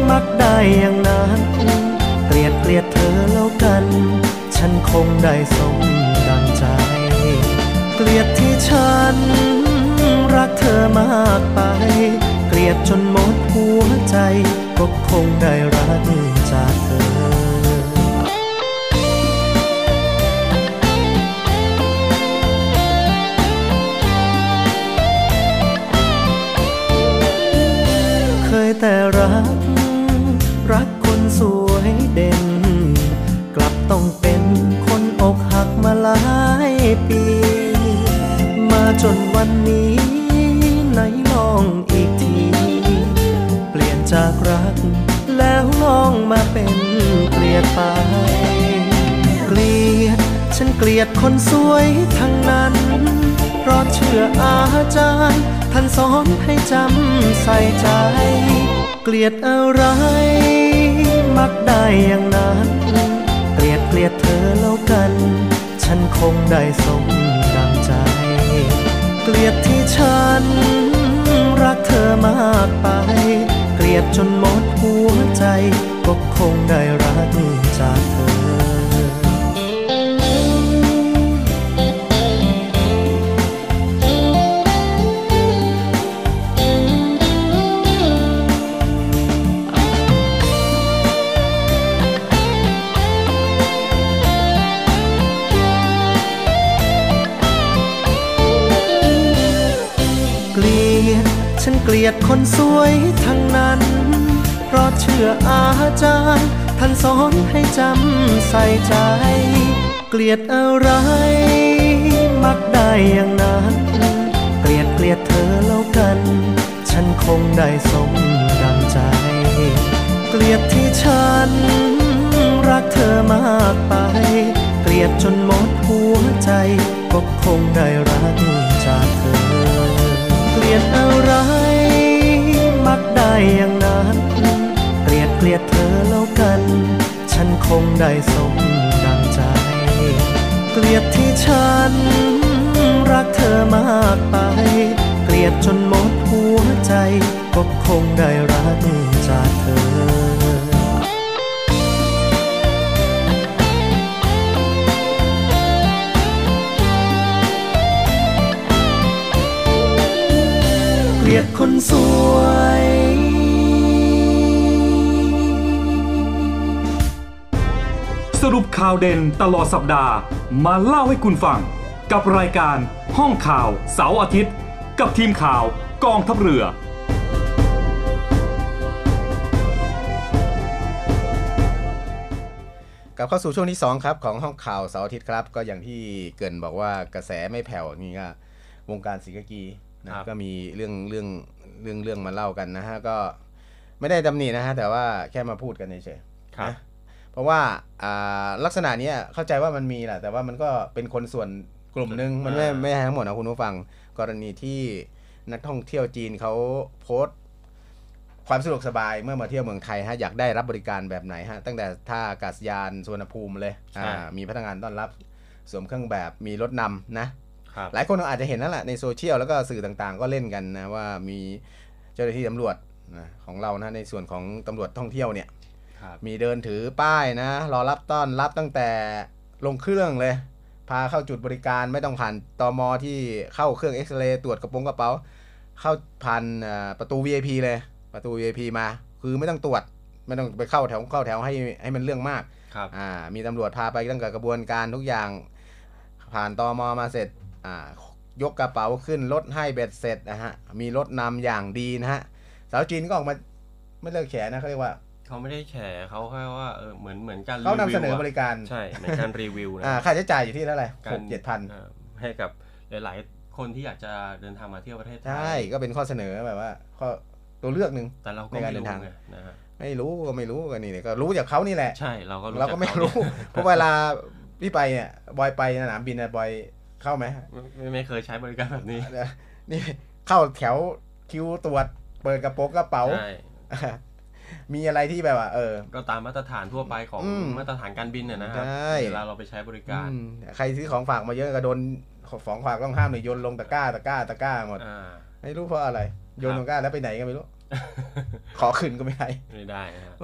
มักได้อย่างนั้นเกลียดเกลียดเธอแล้วกัน ฉันคงได้สมดังใจ เกลียดที่ฉัน รักเธอมากไป เกลียดจนหมดหัวใจ ชื่ออาจารย์ ท่านสอนให้จำใส่ใจ เกลียดอะไร มักได้อย่างนั้น เกลียดเกลียดเธอแล้วกัน ฉันคงได้สมดังใจ เกลียดที่ฉัน รักเธอมากไป เกลียดจนหมดหัวใจ ก็คงได้รักใจ ยดคนสวยทั้งนั้น เพราะเชื่ออาจารย์ท่านสอนให้จำใส่ใจ เกลียดอะไร มักได้อย่างนั้น เกลียดเกลียดเธอแล้วกัน ฉันคงได้สมดังใจ เกลียดที่ฉัน รักเธอมากไป เกลียดจนหมดหัวใจ ก็คงได้รักจากเธอ เกลียดอะไร อย่างนั้น เกลียดเกลียดเธอแล้วกัน ฉันคงได้สมดังใจ เกลียดที่ฉัน รักเธอมากไป เกลียดจนหมดหัวใจ ก็คงได้รักจากเธอเกลียดคนสวย สรุปข่าวเด่นตลอดสัปดาห์มาเล่าให้คุณฟัง กับรายการห้องข่าวเสาร์อาทิตย์ กับทีมข่าวกองทัพเรือ กลับเข้าสู่ช่วงที่ 2 ครับ ของห้องข่าวเสาร์อาทิตย์ครับ ก็อย่างที่เกรินบอกว่ากระแสไม่แผ่วนี่ก็วงการสีกากีนะครับ ก็มีเรื่องเรื่องเรื่องเรื่องมาเล่ากันนะฮะก็ไม่ได้ดำหนินะฮะแต่ว่าแค่มาพูดกันเฉยๆครับ นะ เพราะว่าอ่าลักษณะเนี้ยเข้าใจว่ามันมีแหละแต่ว่ามันก็เป็นคนส่วนกลุ่มหนึ่งมันไม่อ่าไม่ใช่ทั้งหมดนะคุณผู้ฟังกรณีที่นักท่องเที่ยวจีนเขาโพสต์ความสะดวกสบายเมื่อมาเที่ยวเมืองไทยฮะอยากได้รับบริการแบบไหนฮะตั้งแต่ท่าอากาศยานสุวรรณภูมิเลยอ่าใช่มีพนักงานต้อนรับสวมเครื่องแบบมีรถนำนะครับหลายคนอาจจะเห็นนั่นแหละในโซเชียลแล้วก็สื่อต่างๆ ก็เล่นกันนะว่ามีเจ้าหน้าที่ตำรวจนะของเรานะในส่วนของตำรวจท่องเที่ยวเนี่ยครับ มีเดินถือป้ายนะ รอรับต้อนรับตั้งแต่ลงเครื่องเลย พาเข้าจุดบริการไม่ต้องผ่านตอมอที่เข้าเครื่องเอ็กซเรย์ตรวจกระโปรงกระเป๋า เข้าผ่านเอ่อประตู VIP เลย ประตู VIP มา คือไม่ต้องตรวจไม่ต้องไปเข้าแถวเข้าแถวให้ให้มันเรื่องมากครับอ่ามีตำรวจพาไปตั้งแต่กระบวนการทุกอย่าง ผ่านตอมอมาเสร็จอ่ายกกระเป๋าขึ้นรถให้เบ็ดเสร็จนะฮะมีรถนำอย่างดีนะฮะสาวจีนก็ออกมาไม่เลิกแฉนะเขาเรียกว่า เขาไม่ได้แฉเขาแค่ว่าเออเหมือนเหมือนการเขานำเสนอรีวิวะบริการใช่เหมือนการรีวิวนะอ่าค่าใช้จ่ายอยู่ที่เท่าไหร่กาหรกเจ็ดพันอ่าให้กับหลายๆ คนที่อยากจะเดินทางมาเที่ยวประเทศไทใช่ยก็เป็นข้อเสนอแบบว่าข้อตัวเลือกหนึ่งแต่เราก็ในการไม่เดิรู้นทางไงนะฮะไม่รู้ก็ไม่รู้ก็นี่เนี่ยก็รู้จากเขานี่แหละ ใช่เราก็รู้เราก็ไม่จัขรู้ เพราะเวลาพี่ไปเนี่ยบอยไปสนามบินเนี่ยบอยเข้าไหมไม่ไม่ไม่เคยใช้บริการแบบนี้นี่เข้าแถวคิวตรวจเปิดกระโปรงกระเป๋าใช่ มีอะไรที่แบบว่า เออ ก็ตามมาตรฐานทั่วไปของอืมมาตรฐานการบินน่ะนะครับใช่ เวลาเราไปใช้บริการอืมใครซื้อของฝากมาเยอะก็โดนของฝากต้องห้ามเลยโยนลงตะกร้าตะกร้าตะกร้าหมดอ่า ไม่รู้เพราะอะไรโยนลงตะกร้าแล้วไปไหนก็ไม่รู้ ขอขึ้นก็ไม่ได้ไม่ได้นะฮะ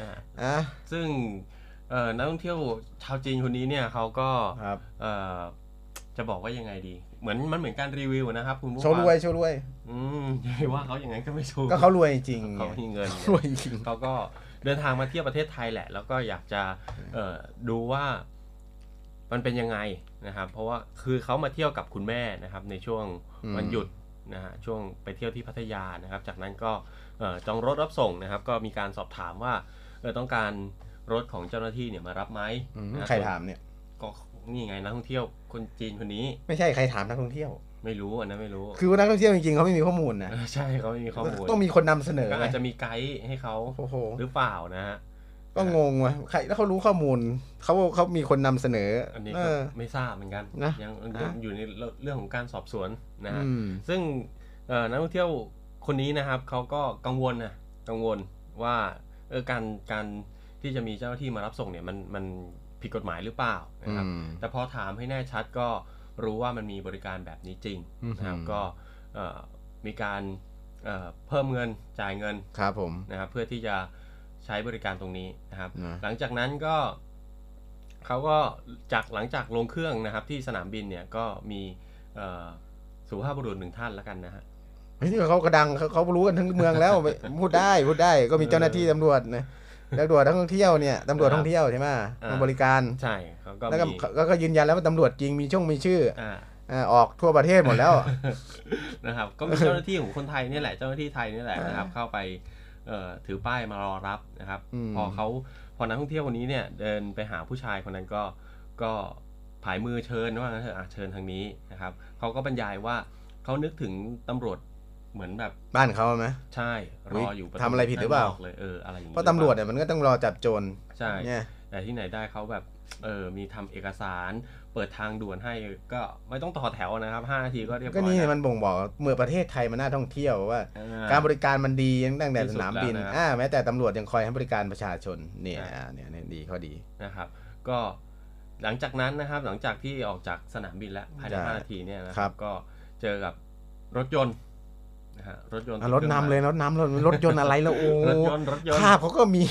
อ่าอะซึ่งเอ่อนักท่องเที่ยวชาวจีนคนนี้เนี่ยเขาก็ครับ เอ่อจะบอกว่ายังไงดี เหมือนมันเหมือนการรีวิวนะครับคุณผู้โชว์รวยโชว์รวย อืมอย่าไปว่าเขาอย่างนั้นก็ไม่ถูกก็เขารวยจริงเขามีเงิน รวยจริง เขาก็เดินทางมาเที่ยวประเทศไทยแหละ แล้วก็อยากจะเอ่อดูว่ามันเป็นยังไงนะครับ เพราะว่าคือเขามาเที่ยวกับคุณแม่นะครับ ในช่วงอืม วันหยุดนะฮะช่วงไปเที่ยวที่พัทยานะครับ จากนั้นก็เอ่อจองรถรับส่งนะครับ ก็มีการสอบถามว่าเออต้องการรถของเจ้าหน้าที่เนี่ยมารับไหมอืมนะใครถามเนี่ย ก็ นี่ไงนักท่องเที่ยวคนจีนคนนี้ ไม่ใช่ใครถามนักท่องเที่ยว ไม่รู้อันนั้นไม่รู้คือนักท่องเที่ยวจริงๆเขาไม่มีข้อมูลนะเออใช่เขาไม่มีข้อมูลต้องมีคนนำเสนอก็ไงอาจจะมีไกด์ให้เขาโอ้โหหรือเปล่านะฮะก็งงว่ะใครแล้วเขารู้ข้อมูลเขาเขามีคนนำเสนออันนี้เอก็อ ไม่ทราบเหมือนกันนะยังอะ อยู่ในเรื่องของการสอบสวนนะฮะ อืม ซึ่งเอ่อนักท่องเที่ยวคนนี้นะครับเขาก็กังวลนะกังวลว่าเออการการที่จะมีเจ้าหน้าที่มารับส่งเนี่ยมันมัน ผิดกฎหมายหรือเปล่านะครับอืมแต่พอถามให้แน่ชัดก็รู้ว่ามันมีบริการแบบนี้จริงนะครับอืมก็เอ่อมีการเอ่อเพิ่มเงินจ่ายเงินครับผมนะครับเพื่อที่จะใช้บริการตรงนี้นะครับนะหลังจากนั้นก็เขาก็จากหลังจากลงเครื่องนะครับ ที่สนามบินเนี่ยก็มีเอ่อสุภาพบุรุษหนึ่งท่านแล้วกันนะฮะเฮ้ยนี่เขากระดังเขาเขารู้กันทั้งเมืองแล้วพูดได้พูดได้ก็มีเจ้าหน้าที่ตำรวจนะ ตำรวจท่องเที่ยวเนี่ยตำรวจท่องเที่ยวใช่ไหมมาบริการใช่เขาก็แล้วก็มีก็ก็ยืนยันแล้วว่าตำรวจจริงมีช่องมีชื่ออ่าอ่าออกทั่วประเทศหมดแล้วนะครับ ก็มีเจ้าหน้าที่ของคนไทยนี่แหละเจ้าหน้าที่ไทยนี่แหละนะครับ เข้าไปเอ่อถือป้ายมารอรับนะครับอืมพอเขาพอนักท่องเที่ยวคนนี้เนี่ยเดินไปหาผู้ชายคนนั้นก็ก็ผายมือเชิญว่างั้นเถอะอะเชิญทางนี้นะครับเขาก็บรรยายว่าเขานึกถึงตำรวจ เหมือนแบบบ้านเขาไหมใช่รออยู่ปะตูทำอะไรผิดหรือเปล่าด้นนกเลยเอออะไรอย่างเพราะตำรวจเนี่ยมันก็ต้องรอจับโจรใช่เนี่ยแต่ที่ไหนได้เขาแบบเออมีทำเอกสารเปิดทางด่วนให้ก็ไม่ต้องต่อแถวนะครับ5นาทีก็เรียบร้อยก็นี่แล้วมันบ่งบอกเมื่อประเทศไทยมันน่าท่องเที่ยวว่าอ่การบริการมันดีตั้งแต่ที่สสุดนามบินแล้วนะครับอ่าแม้แต่ตำรวจยังคอยให้บริการประชาชนเนี่ยใช่อ่าเนี่ยเนี่ยดีข้อดีนะครับก็หลังจากนั้นนะครับหลังจากที่ออกจากสนามบินแล้วภายในใช่5นาทีเนี่ยนะคครัรับบก็เจอกับรถยนต์ นะฮะรถยนต์อะรถนำเลยรถนำรถรถยนต์อะไรแล้วโอ้รถยนต์รถยนต์ภาพเขาก็มี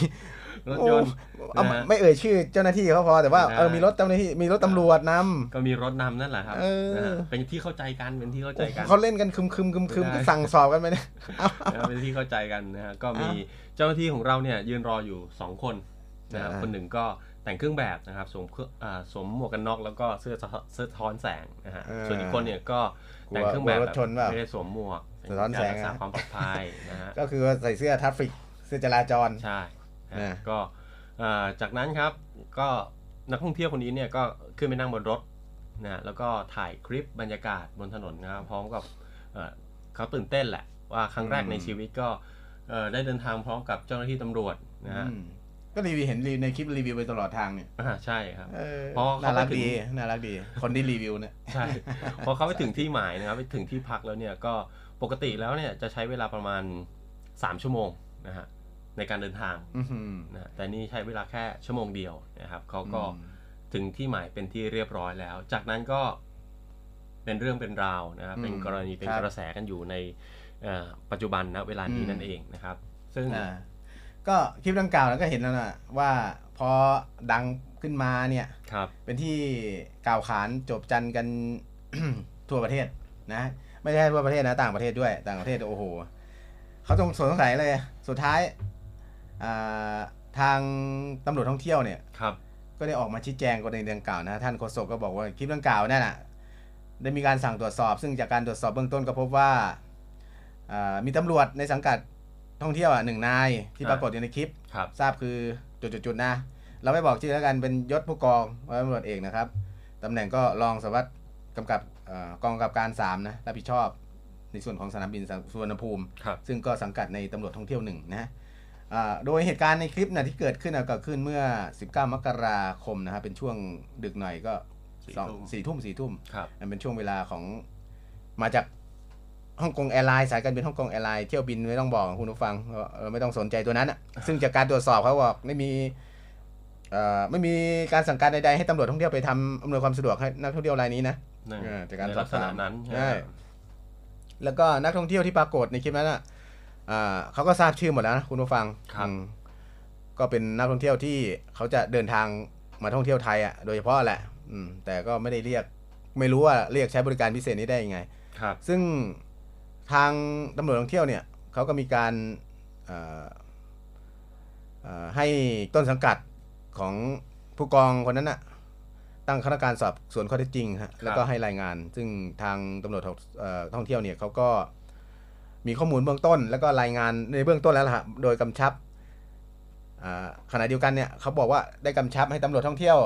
รถยนต์โอ้เอานะฮะไม่เอ่ยชื่อเจ้าหน้าที่เขาพอแต่ว่าได้เออมีรถเจ้าหน้าที่มีรถตำรวจนก็มีรถนำนั่นแหละครับเออนะฮะเป็นที่เข้าใจกันเป็นที่เข้าำใจกันเขาเล่นกันคึมคึมคึมคึมได้ก็สั่งสอบกันไปเนี่ยเอานะเป็นที่เข้าใจกันนะฮะก็มีอ่เจ้าหน้าที่ของเราเนี่ยยืนรออยู่ 2 คนนะครับอ่าคนหนึ่งก็แต่งเครื่องแบบนะครับสวมเครื่องอ่าสวมหมวกกันน็อกแล้วก็เสื้อสะเสื้อสะท้อนแสงนะฮะส่วนอีกคนเนี่ยก็แต่งเครื่องแบบกลัวรถชนเปล่าไม่ได้สวมหมวก สะท้อนแสงเป็การรักษาอะความปลอดภัยนะฮะก็คือว่าใส่เสื้อ traffic เสื้อจราจรใช่นะอ่าก็อ่าจากนั้นครับก็นักท่องเที่ยวคนนี้เนี่ยก็ขึ้นไปนั่งบนรถนะฮะแล้วก็ถ่ายคลิปบรรยากาศบนถนนนะครับพร้อมกับเอ่อเขาตื่นเต้นแหละว่าครั้งแรกในชีวิตก็เอ่อได้เดินทางพร้อมกับเจ้าหน้าที่ตำรวจนะฮะอืมก็รีวิวเห็นรีวิวในคลิปรีวิวไปตลอดทางเนี่ยอ่าใช่ครับเออเพราะเขาน่ารักไปถึงดีน่ารักดีคนที่รีวิวเนี่ยใช่พอเขาไปถึงที่หมายนะครับไปถึงที่พักแล้วเนี่ยก็ ปกติแล้วเนี่ยจะใช้เวลาประมาณ 3 ชั่วโมงนะฮะในการเดินทางอื้อหือนะฮะแต่นี่ใช้เวลาแค่ชั่วโมงเดียวนะครับเขาก็อืมถึงที่หมายเป็นที่เรียบร้อยแล้ว จากนั้นก็เป็นเรื่องเป็นราวนะครับอืมเป็นกรณีเป็นครับกระแสกันอยู่ในเอ่อปัจจุบันนะเวลานี้อืมนั่นเองนะครับ ซึ่งอ่าก็คลิปดังกล่าวแล้วก็เห็นแล้วนะว่าพอดังขึ้นมาเนี่ยครับเป็นที่กล่าวขานจบจันกันทั่วประเทศนะ ไม่ใช่ทั่วประเทศนะ ต่างประเทศด้วย ต่างประเทศโอ้โหเขาต้องสงสัยเลย สุดท้ายอ่าทางตำรวจท่องเที่ยวเนี่ยครับ ก็ได้ออกมาชี้แจงกรณีดังกล่าวนะ ท่านโฆษกก็บอกว่าคลิปดังกล่าวนั่นน่ะได้มีการสั่งตรวจสอบ ซึ่งจากการตรวจสอบเบื้องต้นก็พบว่าอ่ามีตำรวจในสังกัดท่องเที่ยวอะหนึ่งนายที่ครับปรากฏอยู่ในคลิปครับทราบคือจุดๆๆนะ เราไม่บอกชื่อแล้วกันเป็นยศผู้กองร้อยตำรวจเอกนะครับตำแหน่งก็รองสารวัสดิ์กำกับเอ่อ กองกำกับการสามนะรับผิดชอบในส่วนของสนามบินสุวรรณภูมิครับซึ่งก็สังกัดในตำรวจท่องเที่ยวหนึ่งนะอ่าโดยเหตุการณ์ในคลิปนะที่เกิดขึ้นนะเกิดขึ้นเมื่อ 19 มกราคมนะครับเป็นช่วงดึกหน่อยก็สี่สองทุ่มสี่ทุ่มสี่ทุ่มครับมันเป็นช่วงเวลาของมาจากฮ่องกงแอร์ไลน์สายการบินฮ่องกงแอร์ไลน์เที่ยวบินไม่ต้องบอกคุณผู้ฟังเออไม่ต้องสนใจตัวนั้นอะซึ่งจากการตรวจสอบเขาบอกไม่มีเอ่อไม่มีการสั่งการใดๆให้ตำรวจท่องเที่ยวไปทำอำนวยความสะดวกให้นักท่องเที่ยวรายนี้นะนั่นเออจากการในลักษณะถามนั้นใช่แล้วก็นักท่องเที่ยวที่ปรากฏในคลิปนั้นอะอ่าเขาก็ทราบชื่อหมดแล้วนะคุณผู้ฟังครับ อืมก็เป็นนักท่องเที่ยวที่เขาจะเดินทางมาท่องเที่ยวไทยอะโดยเฉพาะแหละอืมแต่ก็ไม่ได้เรียกไม่รู้ว่าเรียกใช้บริการพิเศษนี้ได้ยังไง ครับ ซึ่งทางตำรวจท่องเที่ยวเนี่ยเขาก็มีการเอ่อเอ่อให้ต้นสังกัดของผู้กองคนนั้นน่ะ ตั้งคณะกรรมการสอบสวนข้อเท็จจริงฮะแล้วก็ให้รายงาน ซึ่งทางตำรวจท่องเอ่อท่องเที่ยวเนี่ยเขาก็มีข้อมูลเบื้องต้น แล้วก็รายงานในเบื้องต้นแล้วล่ะฮะโดยกำชับอ่าขณะเดียวกันเนี่ยเขาบอกว่าได้กำชับให้ตำรวจท่องเที่ยว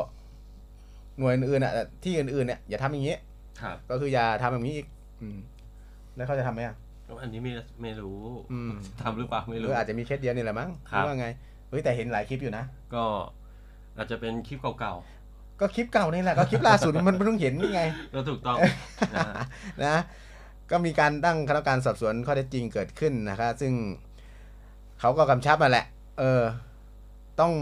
หน่วยอื่นๆอะที่อื่นๆเนี่ยอย่าทำอย่างนี้ครับก็คืออย่าทำแบบนี้อีกอืมแล้วเขาจะทำไหมอะอันนี้ไม่ไม่รู้อืมทำหรือเปล่าไม่หรืรู้ออาจจะมีเคสเดียวนี่แหละมั้งหครับรือว่าไงเฮ้ยแต่เห็นหลายคลิปอยู่นะก็อาจจะเป็นคลิปเก่า ก็คลิปเก่านี่แหละก็คลิปล่าสุดมันมันต้องเห็นนี่ไงๆแล้วถูกต้องนะฮะนะก็มีการตั้งคณะกรรมการสอบสวนข้อเท็จจริงเกิดขึ้นนะครับซึ่งเขาก็กำชับมาแหละ เออ ต้อง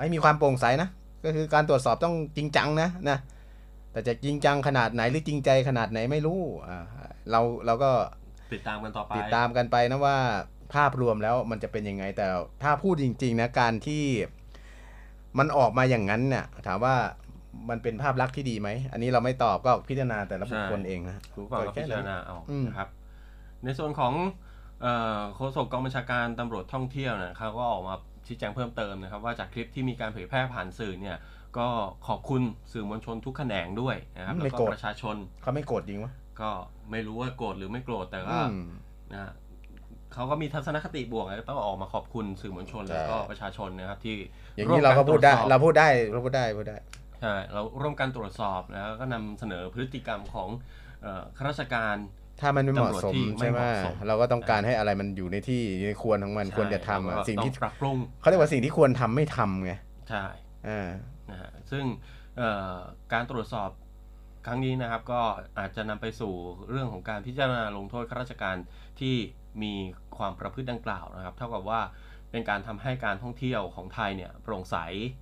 ให้มีความโปร่งใสนะ ก็คือการตรวจสอบต้องจริงจังนะนะ แต่จะจริงจังขนาดไหนหรือจริงใจขนาดไหนไม่รู้อ่าเราเราก็ติดตามกันต่อไปติดตามกันไปนะว่าภาพรวมแล้วมันจะเป็นยังไง แต่ถ้าพูดจริง ๆ นะ การที่ มันออกมาอย่างนั้นเนี่ยถามว่ามันเป็นภาพลักษณ์ที่ดีไหม อันนี้เราไม่ตอบก็พิจารณาแต่ละบุคคลใช่เองนะคุณผู้ฟังก็พิจารณาเอาอืมนะครับ ในส่วนของเอ่อโฆษกกองบัญชาการตำรวจท่องเที่ยวเนี่ยเขาก็ออกมาชี้แจงเพิ่มเติมนะครับ ว่าจากคลิปที่มีการเผยแพร่ผ่านสื่อเนี่ย ก็ขอบคุณสื่อมวลชนทุกแขนงด้วยนะครับไม่แล้วโกรก็ธประชาชนเขาไม่โกรธจริงวะก็ไม่รู้ว่าโกรธหรือไม่โกรธแต่ก็อืมนะฮะ เขาก็มีทัศนคติบวกนะต้องออกมาขอบคุณสื่อมวลชนใช่แล้วก็ประชาชนนะครับที่อย่างนี้เราก็พูดได้เราพูดได้เราพูดได้พูดได้ใช่เราร่วมกันตรวจสอบแล้วก็นำเสนอพฤติกรรมของเอ่อข้าราชการถ้ามันไม่เหมาะสมตำรวจที่ไม่ใช่ไหมเหมาะสมเราก็ต้องการให้อะไรมันอยู่ในที่ในควรของมันควรจะทำใช่อะแล้วก็สิ่งที่ต้องปรับปรุงเขาเรียกว่าสิ่งที่ควรทำไม่ทำไงใช่อ่านะฮะซึ่งเอ่อการตรวจสอบครั้งนี้นะครับ ก็อาจจะนำไปสู่เรื่องของการพิจารณาลงโทษข้าราชการที่ มีความประพฤติดังกล่าวนะครับ เท่ากับว่าเป็นการทำให้การท่องเที่ยวของไทยเนี่ยโปร่งใส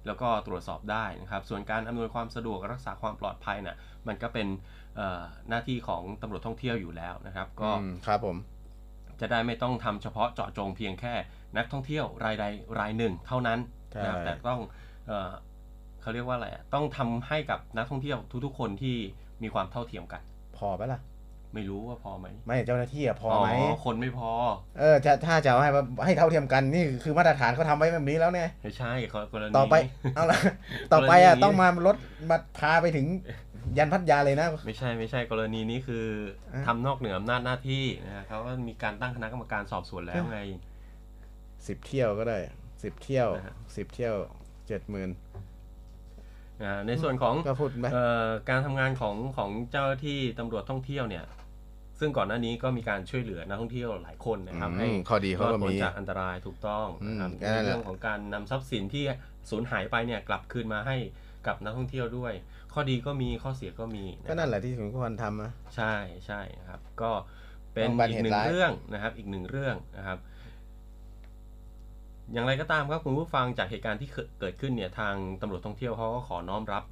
แล้วก็ตรวจสอบได้นะครับ ส่วนการอำนวยความสะดวกรักษาความปลอดภัยน่ะมันก็เป็นเอ่อหน้าที่ของตำรวจท่องเที่ยวอยู่แล้วนะครับ ก็อืมครับผมจะได้ไม่ต้องทำเฉพาะเจาะจงเพียงแค่นักท่องเที่ยวรายใดรายหนึ่งเท่านั้นนะครับใช่แต่ต้องเอ่อเขาเรียกว่าอะไรอะต้องทำให้กับนักท่องเที่ยวทุกๆ คนที่มีความเท่าเทียมกัน พอปะล่ะ ไม่รู้ว่าพอไหมไม่เจ้าหน้าที่อะพอไหมคนไม่พอ เออจะถ้าจะเอาให้ให้เท่าเทียมกันนี่คือมาตรฐานเขาทำไว้แบบนี้แล้วเนี่ยไม่ใช่กรณีต่อไปเอาละต่อไปอะกรณีต้องมารถมาพาไปถึงยันพัทยาเลยนะ ไม่ใช่ไม่ใช่กรณีนี้คืออะทำนอกเหนืออำนาจหน้าที่นะฮะเขาก็มีการตั้งคณะกรรมการสอบสวนแล้วไงสิบเที่ยวก็ได้สิบเที่ยวนะฮะสิบเที่ยวเจ็ดหมื่นอ่าในส่วนของก็พูดไหมเอ่อการทำงานของของเจ้าหน้าที่ตำรวจท่องเที่ยวเนี่ย ซึ่งก่อนหน้านี้ก็มีการช่วยเหลือนักท่องเที่ยวหลายคนนะครับให้อืมข้อดีเขารอดก็พ้นมีจากอันตรายถูกต้องนะครับอืมก็นั่นแหละในเรื่องของการนำทรัพย์สินที่สูญหายไปเนี่ยกลับคืนมาให้กับนักท่องเที่ยวด้วย ข้อดีก็มีข้อเสียก็มีก็นั่นแหละที่สมควรทำนะใช่ใช่นะครับ ก็เป็นป้องกันอีกเหตุหนึ่งร้ายเรื่องนะครับ อีกหนึ่งเรื่องนะครับ อย่างไรก็ตามครับคุณผู้ฟังจากเหตุการณ์ที่เกิดขึ้นเนี่ยทางตำรวจท่องเที่ยวเขาก็ขอน้อมรับ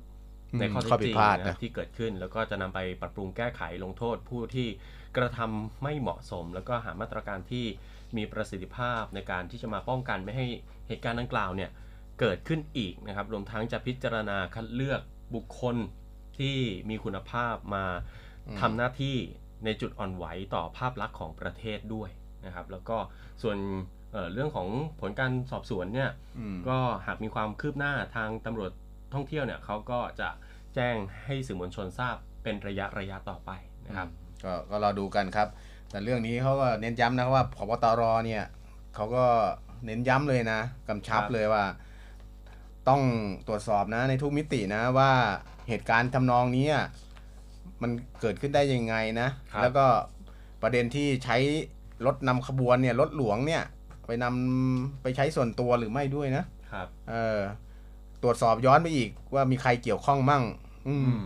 ในข้อเท็จจริงนะที่เกิดขึ้น แล้วก็จะนำไปปรับปรุงแก้ไขลงโทษผู้ที่กระทำไม่เหมาะสม แล้วก็หามาตรการที่มีประสิทธิภาพในการที่จะมาป้องกันไม่ให้เหตุการณ์ดังกล่าวเนี่ยเกิดขึ้นอีกนะครับรวมทั้งจะพิจารณาคัดเลือกบุคคลที่มีคุณภาพมาทำหน้าที่ในจุดอ่อนไหวต่อภาพลักษณ์ของประเทศด้วยนะครับ แล้วก็ส่วนเเรื่องของผลการสอบสวนเนี่ยก็หากมีความคืบหน้าทางตำรวจ ท่องเที่ยวเนี่ยเขาก็จะแจ้งให้สื่อมวลชนทราบเป็นระยะระยะต่อไปนะครับก็ก็รอดูกันครับ แต่เรื่องนี้เขาก็เน้นย้ำนะว่าพบตรเนี่ยเขาก็เน้นย้ำเลยนะกำชับเลยว่า ต้องตรวจสอบนะในทุกมิตินะว่าเหตุการณ์ทำนองนี้มันเกิดขึ้นได้ยังไงนะ แล้วก็ประเด็นที่ใช้รถนำขบวนเนี่ยรถหลวงเนี่ยไปนำไปใช้ส่วนตัวหรือไม่ด้วยนะครับ เออต รวจสอบย้อนไปอีกว่ามีใครเกี่ยวข้องมั่ง อืม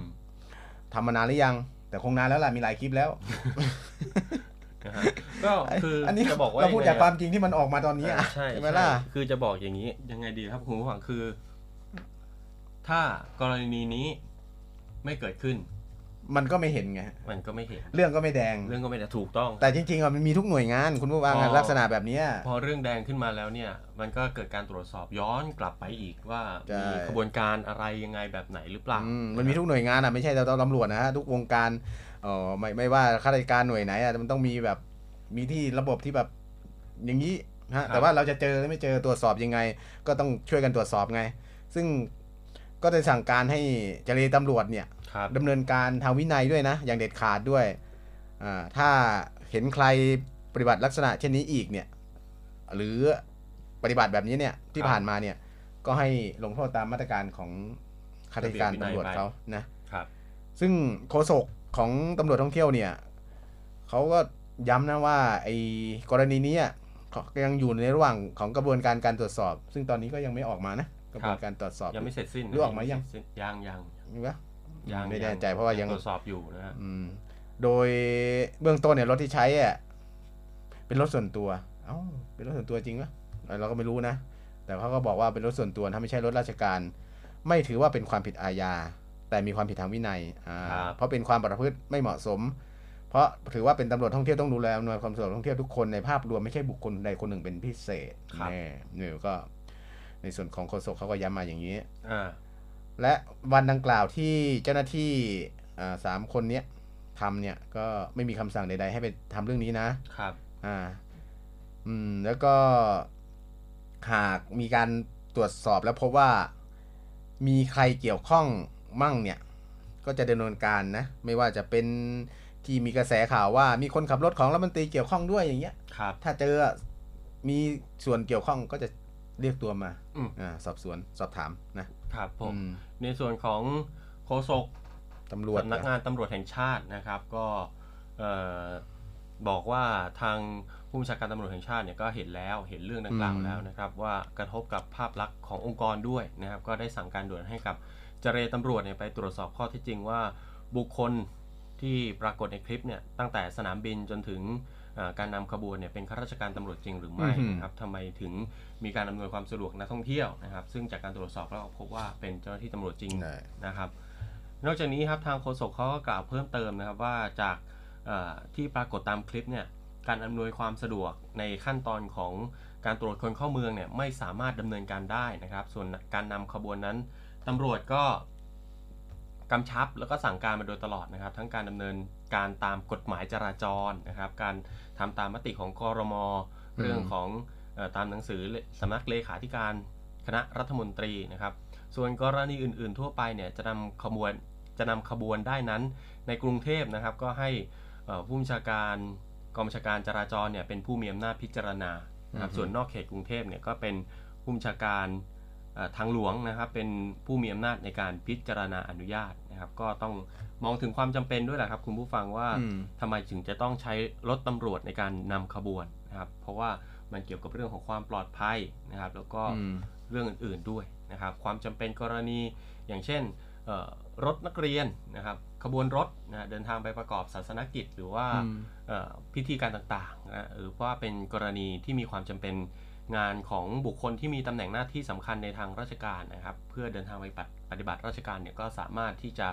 ทำมานานหรือยัง แต่คงนานแล้วล่ะมีหลายคลิปแล้วก็คืออันนี้จะบอกว่าเราพูดจากความจริงที่มันออกมาตอนนี้ใช่ไหมล่ะคือจะบอกอย่างนี้ ยังไงดีครับคุณผู้ฟังคือ ถ้ากรณีนี้ไม่เกิดขึ้น มันก็ไม่เห็นไงมันก็ไม่เห็น เรื่องก็ไม่แดง เรื่องก็ไม่แดงถูกต้อง แต่จริงๆอะมันมีทุกหน่วยงาน คุณผู้ฟังลักษณะแบบนี้พอเรื่องแดงขึ้นมาแล้วเนี่ย มันก็เกิดการตรวจสอบย้อนกลับไปอีกว่ามีขบวนการอะไรยังไงแบบไหนหรือเปล่ามันมีทุกหน่วยงานอะไม่ใช่แต่ตำรวจนะฮะทุกวงการเออไม่ไม่ว่าข้าราชการหน่วยไหนอะมันต้องมีแบบมีที่ระบบที่แบบอย่างนี้ฮะแต่ว่าเราจะเจอหรือไม่เจอตรวจสอบยังไง ก็ต้องช่วยกันตรวจสอบไง ซึ่งก็จะสั่งการให้เจรตำรวจเนี่ย ดำเนินการทางวินัยด้วยนะ อย่างเด็ดขาดด้วย ถ้าเห็นใครปฏิบัติลักษณะเช่นนี้อีกเนี่ย หรือปฏิบัติแบบนี้เนี่ยที่ผ่านมาเนี่ย ก็ให้ลงโทษตามมาตรการของข้าราชการตำรวจเขานะครับ ซึ่งโฆษกของตำรวจท่องเที่ยวเนี่ยเขาก็ย้ำนะว่าไอ้กรณีนี้ยังอยู่ในระหว่างของกระบวนการการตรวจสอบ ซึ่งตอนนี้ก็ยังไม่ออกมานะกระบวนการตรวจสอบยังไม่เสร็จสิ้นหรือออกมายังยังยังนี่วะ ยังไม่แน่ใจเพราะว่ายังตรวจสอบอยู่นะฮะโดยเบื้องต้นเนี่ยรถที่ใช้อะเป็นรถส่วนตัว เอ้า เป็นรถส่วนตัวจริงปะเราก็ไม่รู้นะ แต่เขาก็บอกว่าเป็นรถส่วนตัวถ้าไม่ใช่รถราชการ ไม่ถือว่าเป็นความผิดอาญา แต่มีความผิดทางวินัยอ่าเพราะเป็นความประพฤติไม่เหมาะสม เพราะถือว่าเป็นตำรวจท่องเที่ยวต้องดูแลอำนวยความสะดวกท่องเที่ยวทุกคนในภาพรวมไม่ใช่บุคคลใดคนหนึ่งเป็นพิเศษแน่เนี่ยก็ ในส่วนของโฆษกเขาก็ย้ำมาอย่างนี้ และวันดังกล่าวที่เจ้าหน้าที่สามคนเนี้ยทำเนี่ยก็ไม่มีคำสั่งใดๆให้ไปทำเรื่องนี้นะครับอ่าอืมแล้วก็หากมีการตรวจสอบแล้วพบว่ามีใครเกี่ยวข้องมั่งเนี่ย ก็จะดำเนินการนะ ไม่ว่าจะเป็นที่มีกระแสข่าวว่ามีคนขับรถของรัฐมนตรีเกี่ยวข้องด้วยอย่างเงี้ยครับ ถ้าเจอมีส่วนเกี่ยวข้องก็จะเรียกตัวมาอ่าสอบสวนสอบถามนะครับผม ในส่วนของโฆษกตำรวจสำนักงานตำรวจแห่งชาตินะครับ ก็บอกว่าทางผู้บัญชาการตำรวจแห่งชาติเนี่ยก็เห็นแล้วเห็นเรื่องดังกล่าวแล้วนะครับว่ากระทบกับภาพลักษณ์ขององค์กรด้วยนะครับ ก็ได้สั่งการด่วนให้กับเจรตำรวจเนี่ยไปตรวจสอบข้อเท็จจริงว่าบุคคลที่ปรากฏในคลิปเนี่ยตั้งแต่สนามบินจนถึง การนำขบวนเนี่ยเป็นข้าราชการตำรวจจริงหรือไม่นะครับทำไมถึงมีการอำนวยความสะดวกนักท่องเที่ยวนะครับ ซึ่งจากการตรวจสอบแล้วพบว่าเป็นเจ้าหน้าที่ตำรวจจริงนะครับ นอกจากนี้ครับทางโฆษกเขาก็กล่าวเพิ่มเติมนะครับว่าจากที่ปรากฏตามคลิปเนี่ยการอำนวยความสะดวกในขั้นตอนของการตรวจคนเข้าเมืองเนี่ยไม่สามารถดำเนินการได้นะครับ ส่วนการนำขบวนนั้นตำรวจก็ กำชับแล้วก็สั่งการมาโดยตลอดนะครับ ทั้งการดำเนินการตามกฎหมายจราจรนะครับ การทำตามมติของกรมเรื่องของตามหนังสือสำนักเลขาธิการคณะรัฐมนตรีนะครับ ส่วนกรณีอื่น ๆ ทั่วไปเนี่ยจะนำขบวนจะนำขบวนได้นั้นในกรุงเทพนะครับ ก็ให้ผู้บัญชาการกองบัญชาการจราจรเนี่ยเป็นผู้มีอำนาจพิจารณานะครับส่วนนอกเขตกรุงเทพเนี่ยก็เป็นผู้บัญชาการทางหลวงนะครับ เป็นผู้มีอำนาจในการพิจารณาอนุญาต นะครับก็ต้องมองถึงความจำเป็นด้วยแหละครับ คุณผู้ฟังว่าทำไมถึงจะต้องใช้รถตำรวจในการนำขบวนนะครับ เพราะว่ามันเกี่ยวกับเรื่องของความปลอดภัยนะครับ แล้วก็เรื่องอื่นๆด้วยนะครับ ความจำเป็นกรณีอย่างเช่นรถนักเรียนนะครับ ขบวนรถนะเดินทางไปประกอบศาสนกิจ หรือว่าพิธีการต่างๆนะหรือว่าเป็นกรณีที่มีความจำเป็น งานของบุคคลที่มีตำแหน่งหน้าที่สำคัญในทางราชการนะครับ เพื่อเดินทางไปปฏิบัติราชการเนี่ยก็สามารถที่จะ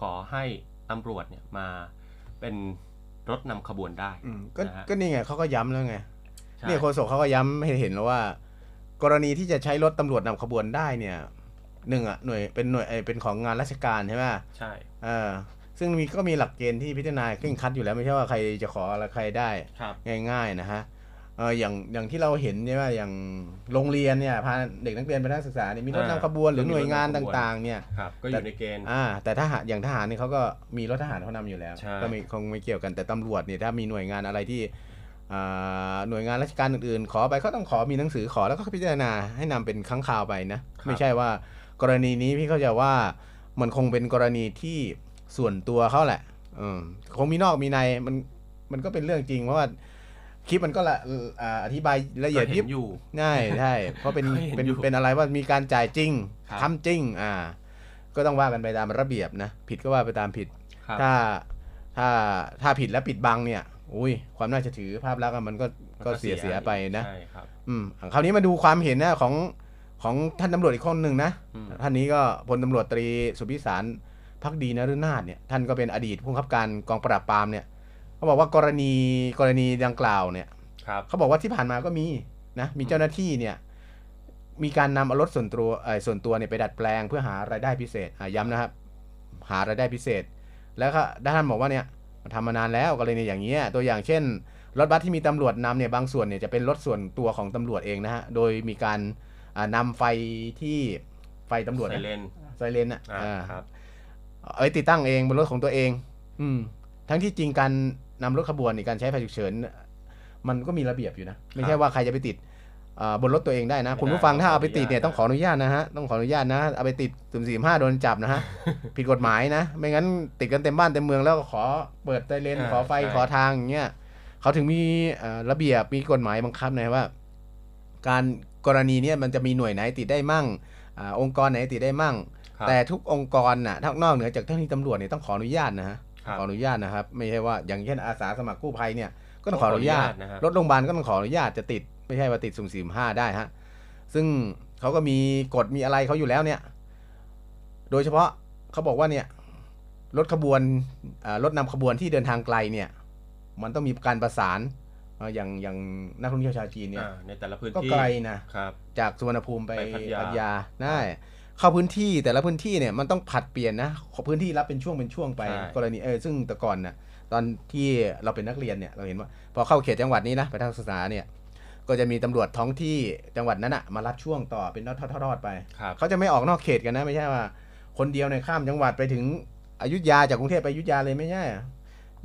ขอให้ตำรวจเนี่ยมาเป็นรถนำขบวนได้อืมก็นะฮะก็นี่ไงเขาก็ย้ำแล้วไงใช่เนี่ยโฆษกเขาก็ย้ำให้เห็นแล้วว่า กรณีที่จะใช้รถตำรวจนำขบวนได้เนี่ยหนึ่งอะหน่วยเป็นหน่วยเอ่อเป็นของงานราชการใช่ไหมใช่เออซึ่งมีก็มีหลักเกณฑ์ที่พิจารณาเคร่งครัดอยู่แล้วไม่ใช่ว่าใครจะขออะไรใครได้ครับง่ายๆนะฮะ เอออย่างอย่างที่เราเห็นเนี่ยว่าอย่างโรงเรียนเนี่ยพาเด็กนักเรียนไปนักศึกษาเนี่ยมีรถนำขบวนหรือหน่วยงานต่างๆ เนี่ยครับก็อยู่ในเกณฑ์อ่าแต่ถ้าหากอย่างทหารเนี่ยเขาก็มีรถทหารเขานำอยู่แล้วใช่ก็ไม่คงไม่เกี่ยวกันแต่ตำรวจเนี่ยถ้ามีหน่วยงานอะไรที่อ่าหน่วยงานราชการอื่นๆ ขอไปเขาต้องขอมีหนังสือขอแล้วก็พิจารณาให้นำเป็นครั้งคราวไปนะไม่ใช่ว่ากรณีนี้พี่เข้าใจว่ามันคงเป็นกรณีที่ส่วนตัวเขาแหละเออคงมีนอกมีในมันมันก็เป็นเรื่องจริงเพราะว่า คลิปมันก็ละอ่าอธิบายละเอียดก็ยิเห็บนอยู่ใช่ใช่เพราะเป็นก็เห็นเป็นอยู่เป็นอะไรว่ามีการจ่ายจริงครับทำจริง อ่า ก็ต้องว่ากันไปตามระเบียบนะ ผิดก็ว่าไปตามผิดครับถ้าถ้าถ้าผิดแล้วปิดบังเนี่ย อุ้ย ความน่าจะถือภาพลักษณ์อะมันก็ก็เสียเสียไปนะใช่ครับอืมคราวนี้มาดูความเห็นนะของของท่านตำรวจอีกคนหนึ่งนะอืมท่านนี้ก็พลตำรวจตรีสุพิสารพักดีนฤนาถเนี่ย ท่านก็เป็นอดีตผู้บังคับการกองปราบปรามเนี่ย เขาบอกว่ากรณีกรณีดังกล่าวเนี่ยครับเขาบอกว่าที่ผ่านมาก็มีนะมีเจ้าหน้าที่เนี่ยมีการนำเอารถส่วนตัวเอ่อส่วนตัวเนี่ยไปดัดแปลงเพื่อหารายได้พิเศษอะย้ำนะครับ หารายได้พิเศษ แล้วก็ท่านบอกว่าเนี่ยทำมานานแล้วกรณีอย่างเงี้ยตัวอย่างเช่น รถบัสที่มีตำรวจนำเนี่ยบางส่วนเนี่ยจะเป็นรถส่วนตัวของตำรวจเองนะฮะโดยมีการอ่านำไฟที่ไฟตำรวจไซนะเลนไซเรนอะอ่าอ่าครับเอาไปติดตั้งเองบนรถของตัวเอง อืมทั้งที่จริงการ นำรถขบวนในการใช้ไฟฉุกเฉิน มันก็มีระเบียบอยู่นะ ไม่ใช่ว่าใครจะไปติดอ่าบนรถตัวเองได้นะไม่ได้คุณผู้ฟังถ้าเอาไปติดเนี่ยต้ต้อองงขขออออนุนุญาญาตตนะฮะต้องขออนุญาตนะเอาไปติดสุ่มสี่ห้าโดนจับนะฮะผิดกฎหมายนะ ไม่งั้นติดกันเต็มบ้านเต็มเมืองแล้วก็ขอเปิดไซเรนอ่าขอไฟใช่ขอทางอย่างเงี้ยเขาถึงมีเอ่อระเบียบมีกฎหมายบังคับนะว่า การกรณีเนี้ยมันจะมีหน่วยไหนติดได้มั่งอาองค์กรไหนติดได้มั่งครับแต่ทุกองค์กรน่ะถ้านอกเหนือจากเจ้าหน้าที่ตำรวจเนี่ยต้องขออนุญาตนะฮะครับ ขออนุญาตนะครับ ไม่ใช่ว่าอย่างเช่นอาสาสมัครกู้ภัยเนี่ยก็ต้องขออนุญาตต้องขออนุญาตนะครับรถโรงพยาบาลก็ต้องขออนุญาตจะติดไม่ใช่ว่าติดสุ่มสี่ห้าได้ฮะซึ่งเขาก็มีกฎมีอะไรเขาอยู่แล้วเนี่ย โดยเฉพาะเขาบอกว่าเนี่ยรถขบวนอ่ารถนำขบวนที่เดินทางไกลเนี่ย มันต้องมีการประสานอ่าอย่างอย่างนักท่องเที่ยวชาวจีนเนี่ยอ่าในแต่ละพื้นก็ที่ไกลนะครับจากสุวรรณภูมิไปไปพัทยาพัทยาได้ เข้าพื้นที่แต่ละพื้นที่เนี่ยมันต้องผลัดเปลี่ยนนะขอพื้นที่รับเป็นช่วงเป็นช่วงไป ใช่ กรณีเออซึ่งแต่ก่อนน่ะตอนที่เราเป็นนักเรียนเนี่ยเราเห็นว่าพอเข้าเขตจังหวัดนี้นะไปทางศึกษาเนี่ยก็จะมีตำรวจท้องที่จังหวัดนั้นอะมารับช่วงต่อเป็นทอดๆๆไป ครับ เขาจะไม่ออกนอกเขตกันนะ ไม่ใช่ว่า คนเดียวในยข้ามจังหวัดไปถึงอยุธยาจากกรุงเทพไปอยุธยาเลยไม่ใช่อะ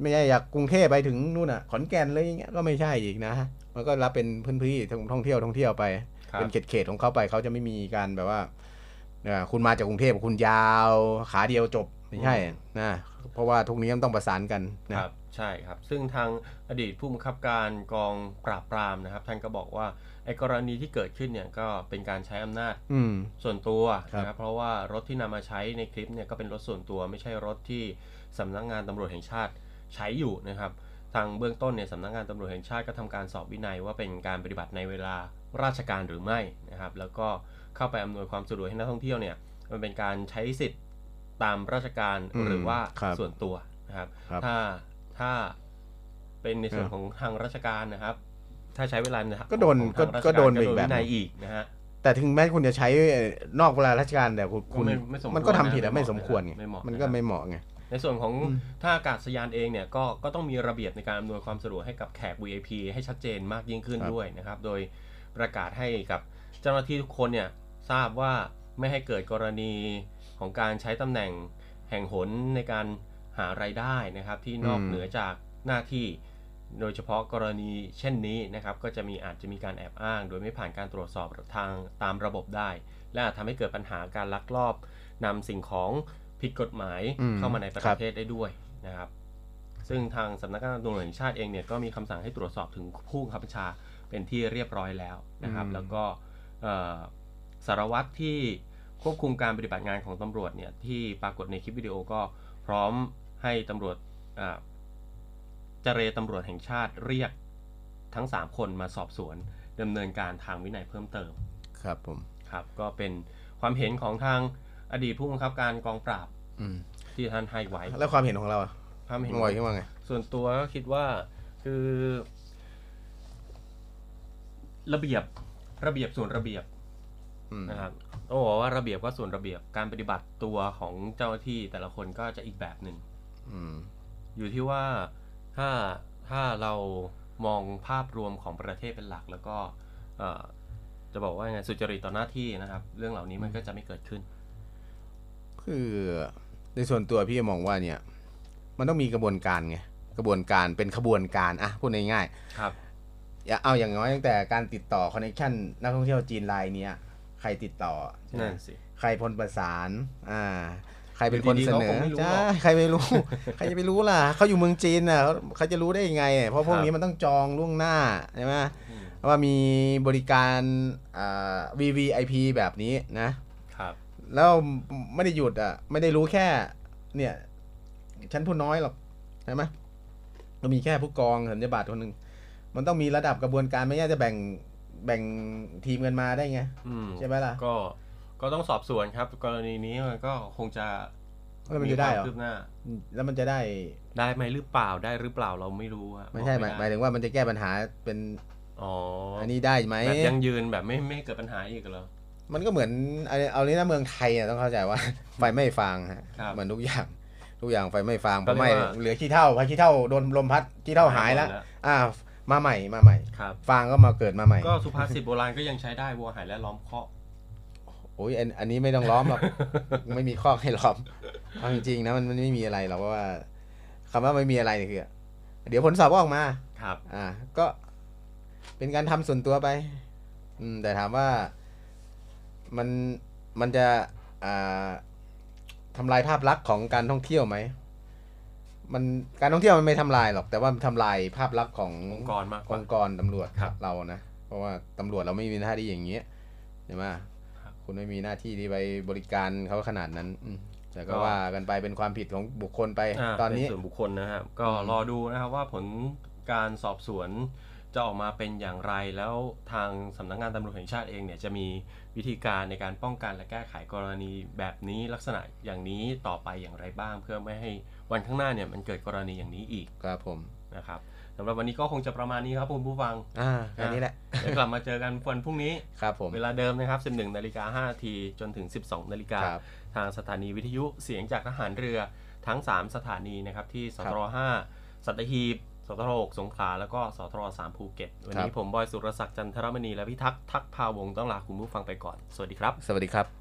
ไม่ใช่จากกรุงเทพไปถึงนู่นอะขอนแก่นเลยอย่างเงี้ยก็ไม่ใช่อีกนะมันก็รับเป็นพื้นที่ท่องเที่ยวท่องเที่ยวไป ครับ เป็นเขตเขตๆของเขาไปเขาจะไม่มีการแบบว่า เอ่อคุณมาจากกรุงเทพคุณยาวขาเดียวจบไม่ใช่นะเพราะว่าทุกนี้มันต้องประสานกันนะครับใช่ครับ ซึ่งทางอดีตผู้บังคับการกองปราบปรามนะครับ ท่านก็บอกว่าไอ้กรณีที่เกิดขึ้นเนี่ยก็เป็นการใช้อำนาจอืมส่วนตัวครับนะครับเพราะว่ารถที่นำมาใช้ในคลิปเนี่ยก็เป็นรถส่วนตัว ไม่ใช่รถที่สำนักงานตำรวจแห่งชาติใช้อยู่นะครับ ทางเบื้องต้นเนี่ยสำนักงานตำรวจแห่งชาติก็ทำการสอบวินัยว่าเป็นการปฏิบัติในเวลาราชการหรือไม่นะครับ แล้วก็ เข้าไปอำนวยความสะดวกให้นักท่องเที่ยวเนี่ยมันเป็นการใช้สิทธิ์ตามราชการอืมหรือว่าครับส่วนตัวนะครับครับ ถ้าถ้าเป็นในส่วนอ่าของทางราชการนะครับ ถ้าใช้เวลาเยก็โดนของทางราชก็โดนารไปอีกแบบวินัยอีกนะฮะแต่ถึงแม้คุณจะใช้นอกเวลาราชการแต่คุณคุณไม่ไม่สมควรมันก็ทำผิดอะนะไม่สมควรไงไม่เหมาะมันก็นะครับไม่เหมาะไงในส่วนของอืมท่าอากาศยานเองเนี่ยก็ก็ต้องมีระเบียบในการอำนวยความสะดวกให้กับแขก VIP ให้ชัดเจนมากยิ่งขึ้นด้วยนะครับ โดยประกาศให้กับเจ้าหน้าที่ทุกคนเนี่ย ทราบว่าไม่ให้เกิดกรณีของการใช้ตำแหน่งแห่งหนในการหารายได้นะครับ ที่นอกเหนือจากหน้าที่ โดยเฉพาะกรณีเช่นนี้นะครับ ก็จะมีอาจจะมีการแอบอ้าง โดยไม่ผ่านการตรวจสอบทางตามระบบได้ และอาจทำให้เกิดปัญหาการลักลอบนำสิ่งของผิดกฎหมายเข้ามาในประเทศได้ด้วยนะครับ ซึ่งทางสำนักงานตำรวจแห่งชาติเองเนี่ยก็มีคำสั่งให้ตรวจสอบถึงผู้บังคับบัญชาเป็นที่เรียบร้อยแล้วนะครับ แล้วก็ สารวัตรที่ควบคุมการปฏิบัติงานของตำรวจเนี่ยที่ปรากฏในคลิปวิดีโอก็พร้อมให้ตำรวจอ่าเจรตำรวจแห่งชาติเรียกทั้ง 3 คนมาสอบสวนดำเนินการทางวินัยเพิ่มเติม ครับผม ครับ ก็เป็นความเห็นของทางอดีตผู้บังคับการกองปราบอืมที่ท่านให้ไว้ แล้วความเห็นของเราอะความเห็นงอยขึ้นว่าไง ส่วนตัวก็คิดว่าคือ ระเบียบระเบียบส่วนระเบียบอืม นะครับต้องบอกว่าระเบียบก็ส่วนระเบียบการปฏิบัติตัวของเจ้าหน้าที่แต่ละคนก็จะอีกแบบหนึ่งอืมอยู่ที่ว่าถ้าถ้าเรามองภาพรวมของประเทศเป็นหลัก แล้วก็เอ่อจะบอกว่าไงสุจริตต่อหน้าที่นะครับ เรื่องเหล่านี้มันก็จะไม่เกิดขึ้น คือในส่วนตัวพี่มองว่าเนี่ย มันต้องมีกระบวนการไงกระบวนการเป็นขบวนการอะพูดง่ายครับๆอย่าเอาอย่างน้อยตั้งแต่การติดต่อคอนเนคชันนักท่องเที่ยวจีนรายเนี้ย ใครติดต่อใช่ไหมนั่นสิ ใครพลประสาน อ่า ใครเป็นคนเสนอยู่ดีๆเขาคองไม่รู้หรใช่อกใครไม่รู้ ใครจะไปรู้ล่ะเขาอยู่เมืองจีนน่ะเขาเขาจะรู้ได้ยังไงเพราะพวกครับนี้มันต้องจองล่วงหน้าใช่ไหมอืมว่ามีบริการอ่า VVIP แบบนี้นะ ครับ แล้วไม่ได้หยุดอะ ไม่ได้รู้แค่ เนี่ยฉันพูดน้อยหรอกใช่ไหมก็มีแค่ผู้กองสัญญาบัตรคนหนึ่งมันต้องมีระดับกระบวนการไม่ใช่จะแบ่ง แบ่งทีมกันมาได้ไงอืมใช่ไหมล่ะ ก็ก็ต้องสอบสวนครับ กรณีนี้มันก็คงจะแล้วมันจะได้เหรอควาคืบหน้าแล้วมันจะได้ได้ไหมหรือเปล่าได้หรือเปล่าเราไม่รู้อะไม่ใช่หมายบอกหมายถึงว่ามันจะแก้ปัญหาเป็นอ๋ออัอันนี้ได้ไหมแบบยังยืนแบบไม่ไม่เกิดปัญหาอีกเหรอมันก็เหมือนเอาเอานี้นะเมืองไทยอะต้องเข้าใจว่าไฟไม่ฟางฮะครับเหมือนทุกอย่างทุกอย่างไฟไม่ฟางพก็อเรียกไหม่ว่าเหลือขี้เท่าพอขี้เท่าโดนลมพัดขี้เท่าหายแล้วหายหมดแล้วอ่า มาใหม่มาใหม่ ครับ ฟางก็มาเกิดมาใหม่ ก็สุภาษิตโบราณก็ยังใช้ได้วัวหายและล้อมเคาะ โอ้ยอันอันนี้ไม่ต้องล้อมหรอก ไม่มีข้อให้ล้อมเอาจริงๆนะมันมันไม่มีอะไรหรอกเพราะว่าคำว่าไม่มีอะไรเนี่ยคือ เดี๋ยวผลสอบก็ออกมา ครับ อ่า ก็เป็นการทำส่วนตัวไป อืม แต่ถามว่ามันมันจะอ่าทำลายภาพลักษณ์ของการท่องเที่ยวไหม มันการท่องเที่ยวมันไม่ทำลายหรอก แต่ว่ามันทำลายภาพลักษณ์ขององค์กรมากกอว่างค์กรตำรวจครับเรานะ เพราะว่าตำรวจเราไม่มีหน้าที่อย่างเงี้ยใช่ไหมครับคุณไม่มีหน้าที่ที่ไปบริการเขาขนาดนั้นอืมแต่ก็ก็ว่ากันไปเป็นความผิดของบุคคลไปาตอนนี้เป็ส่วนบุคคลนะครับก็อืมรอดูนะครับว่าผลการสอบสวนจะออกมาเป็นอย่างไรแล้วทางสำนักงานตำรวจแห่งชาติเองเนี่ยจะมีวิธีการในการป้องกันและแก้ไขกรณีแบบนี้ลักษณะอย่างนี้ต่อไปอย่างไรบ้าง เพื่อไม่ให้ วันข้างหน้าเนี่ยมันเกิดกรณีอย่างนี้อีกครับผมนะครับสำหรับวันนี้ก็คงจะประมาณนี้ครับคุณผู้ฟังอ่าแค่นี้แหละเดี๋ยวกลับมาเจอกันวันพรุ่งนี้ครับผมเวลาเดิมนะครับ 11นาฬิกา5นาทีจนถึง 12นาฬิกาครับทางสถานีวิทยุเสียงจากทหารเรือทั้ง 3 สถานีนะครับที่สทร5สัตหีบสทร6สงขลาแล้วก็สทร3ภูเก็ต วันนี้ครับผมบอยสุรศักดิ์จันทรมณีและพิทักษ์ทักษ์พาวงศ์ต้องลาคุณผู้ฟังไปก่อน สวัสดีครับ สวัสดีครับ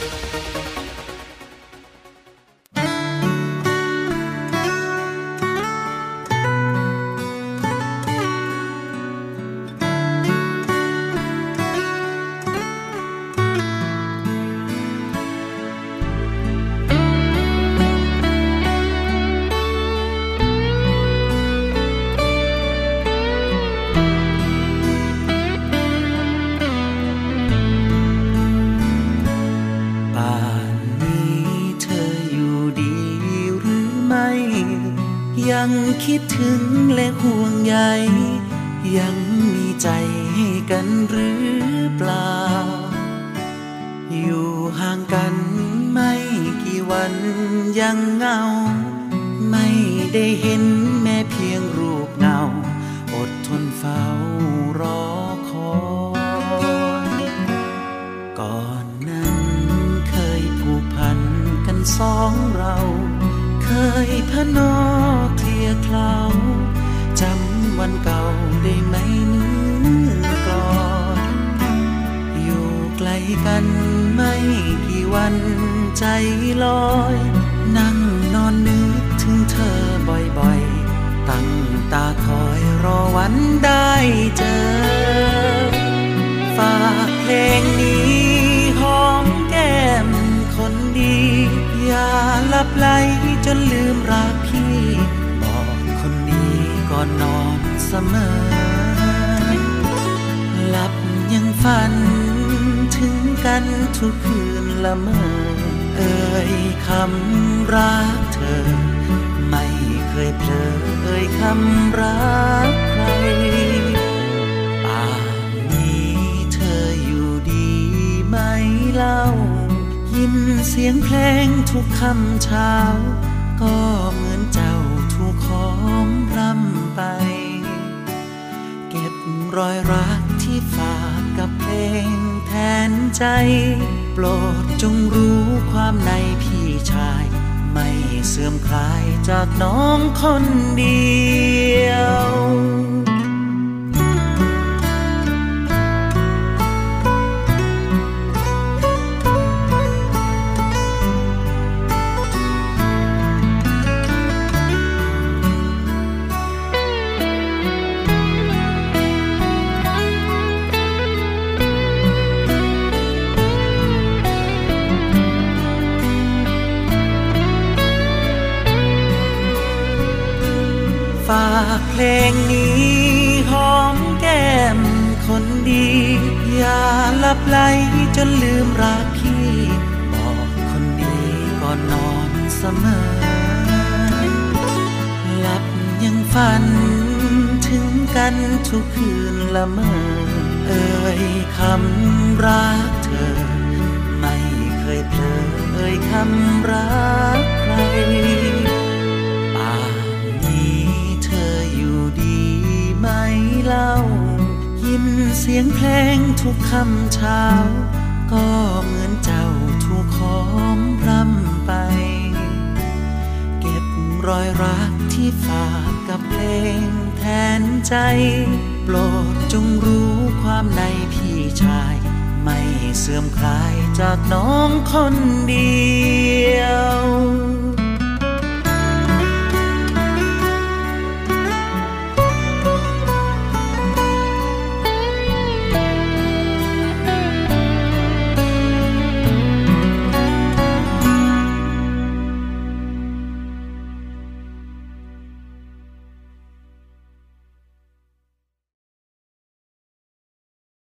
ยังคิดถึงและห่วงใยยังมีใจให้กันหรือเปล่า อยู่ห่างกันไม่กี่วันยังเงา ไม่ได้เห็นแม้เพียงรูปเงา อดทนเฝ้ารอคอยก่อนนั้นเคยผูกพันกันสองเรา เคยพนอ ลาวจำวันเก่าได้ไหมเนื้อกลอนอยู่ไกลกันไม่กี่วันใจลอย นั่งนอนนึกถึงเธอบ่อยๆ ตั้งตาคอยรอวันได้เจอ ฝากเพลงนี้หอมแก้มคนดี อย่าลับไหลจนลืมรัก อนนอนเสมอ หลับยังฝันถึงกันทุกคืนละเมอ เอ่ยคำรักเธอ ไม่เคยเผลอเอ่ยคำรักใครป่านนี้เธออยู่ดีไหมเล่า ยินเสียงเพลงทุกคำเช้า ก็เหมื รอยรักที่ฝากกับเพลงแทนใจ โปรดจงรู้ความในพี่ชาย ไม่เสื่อมคลายจากน้องคนดี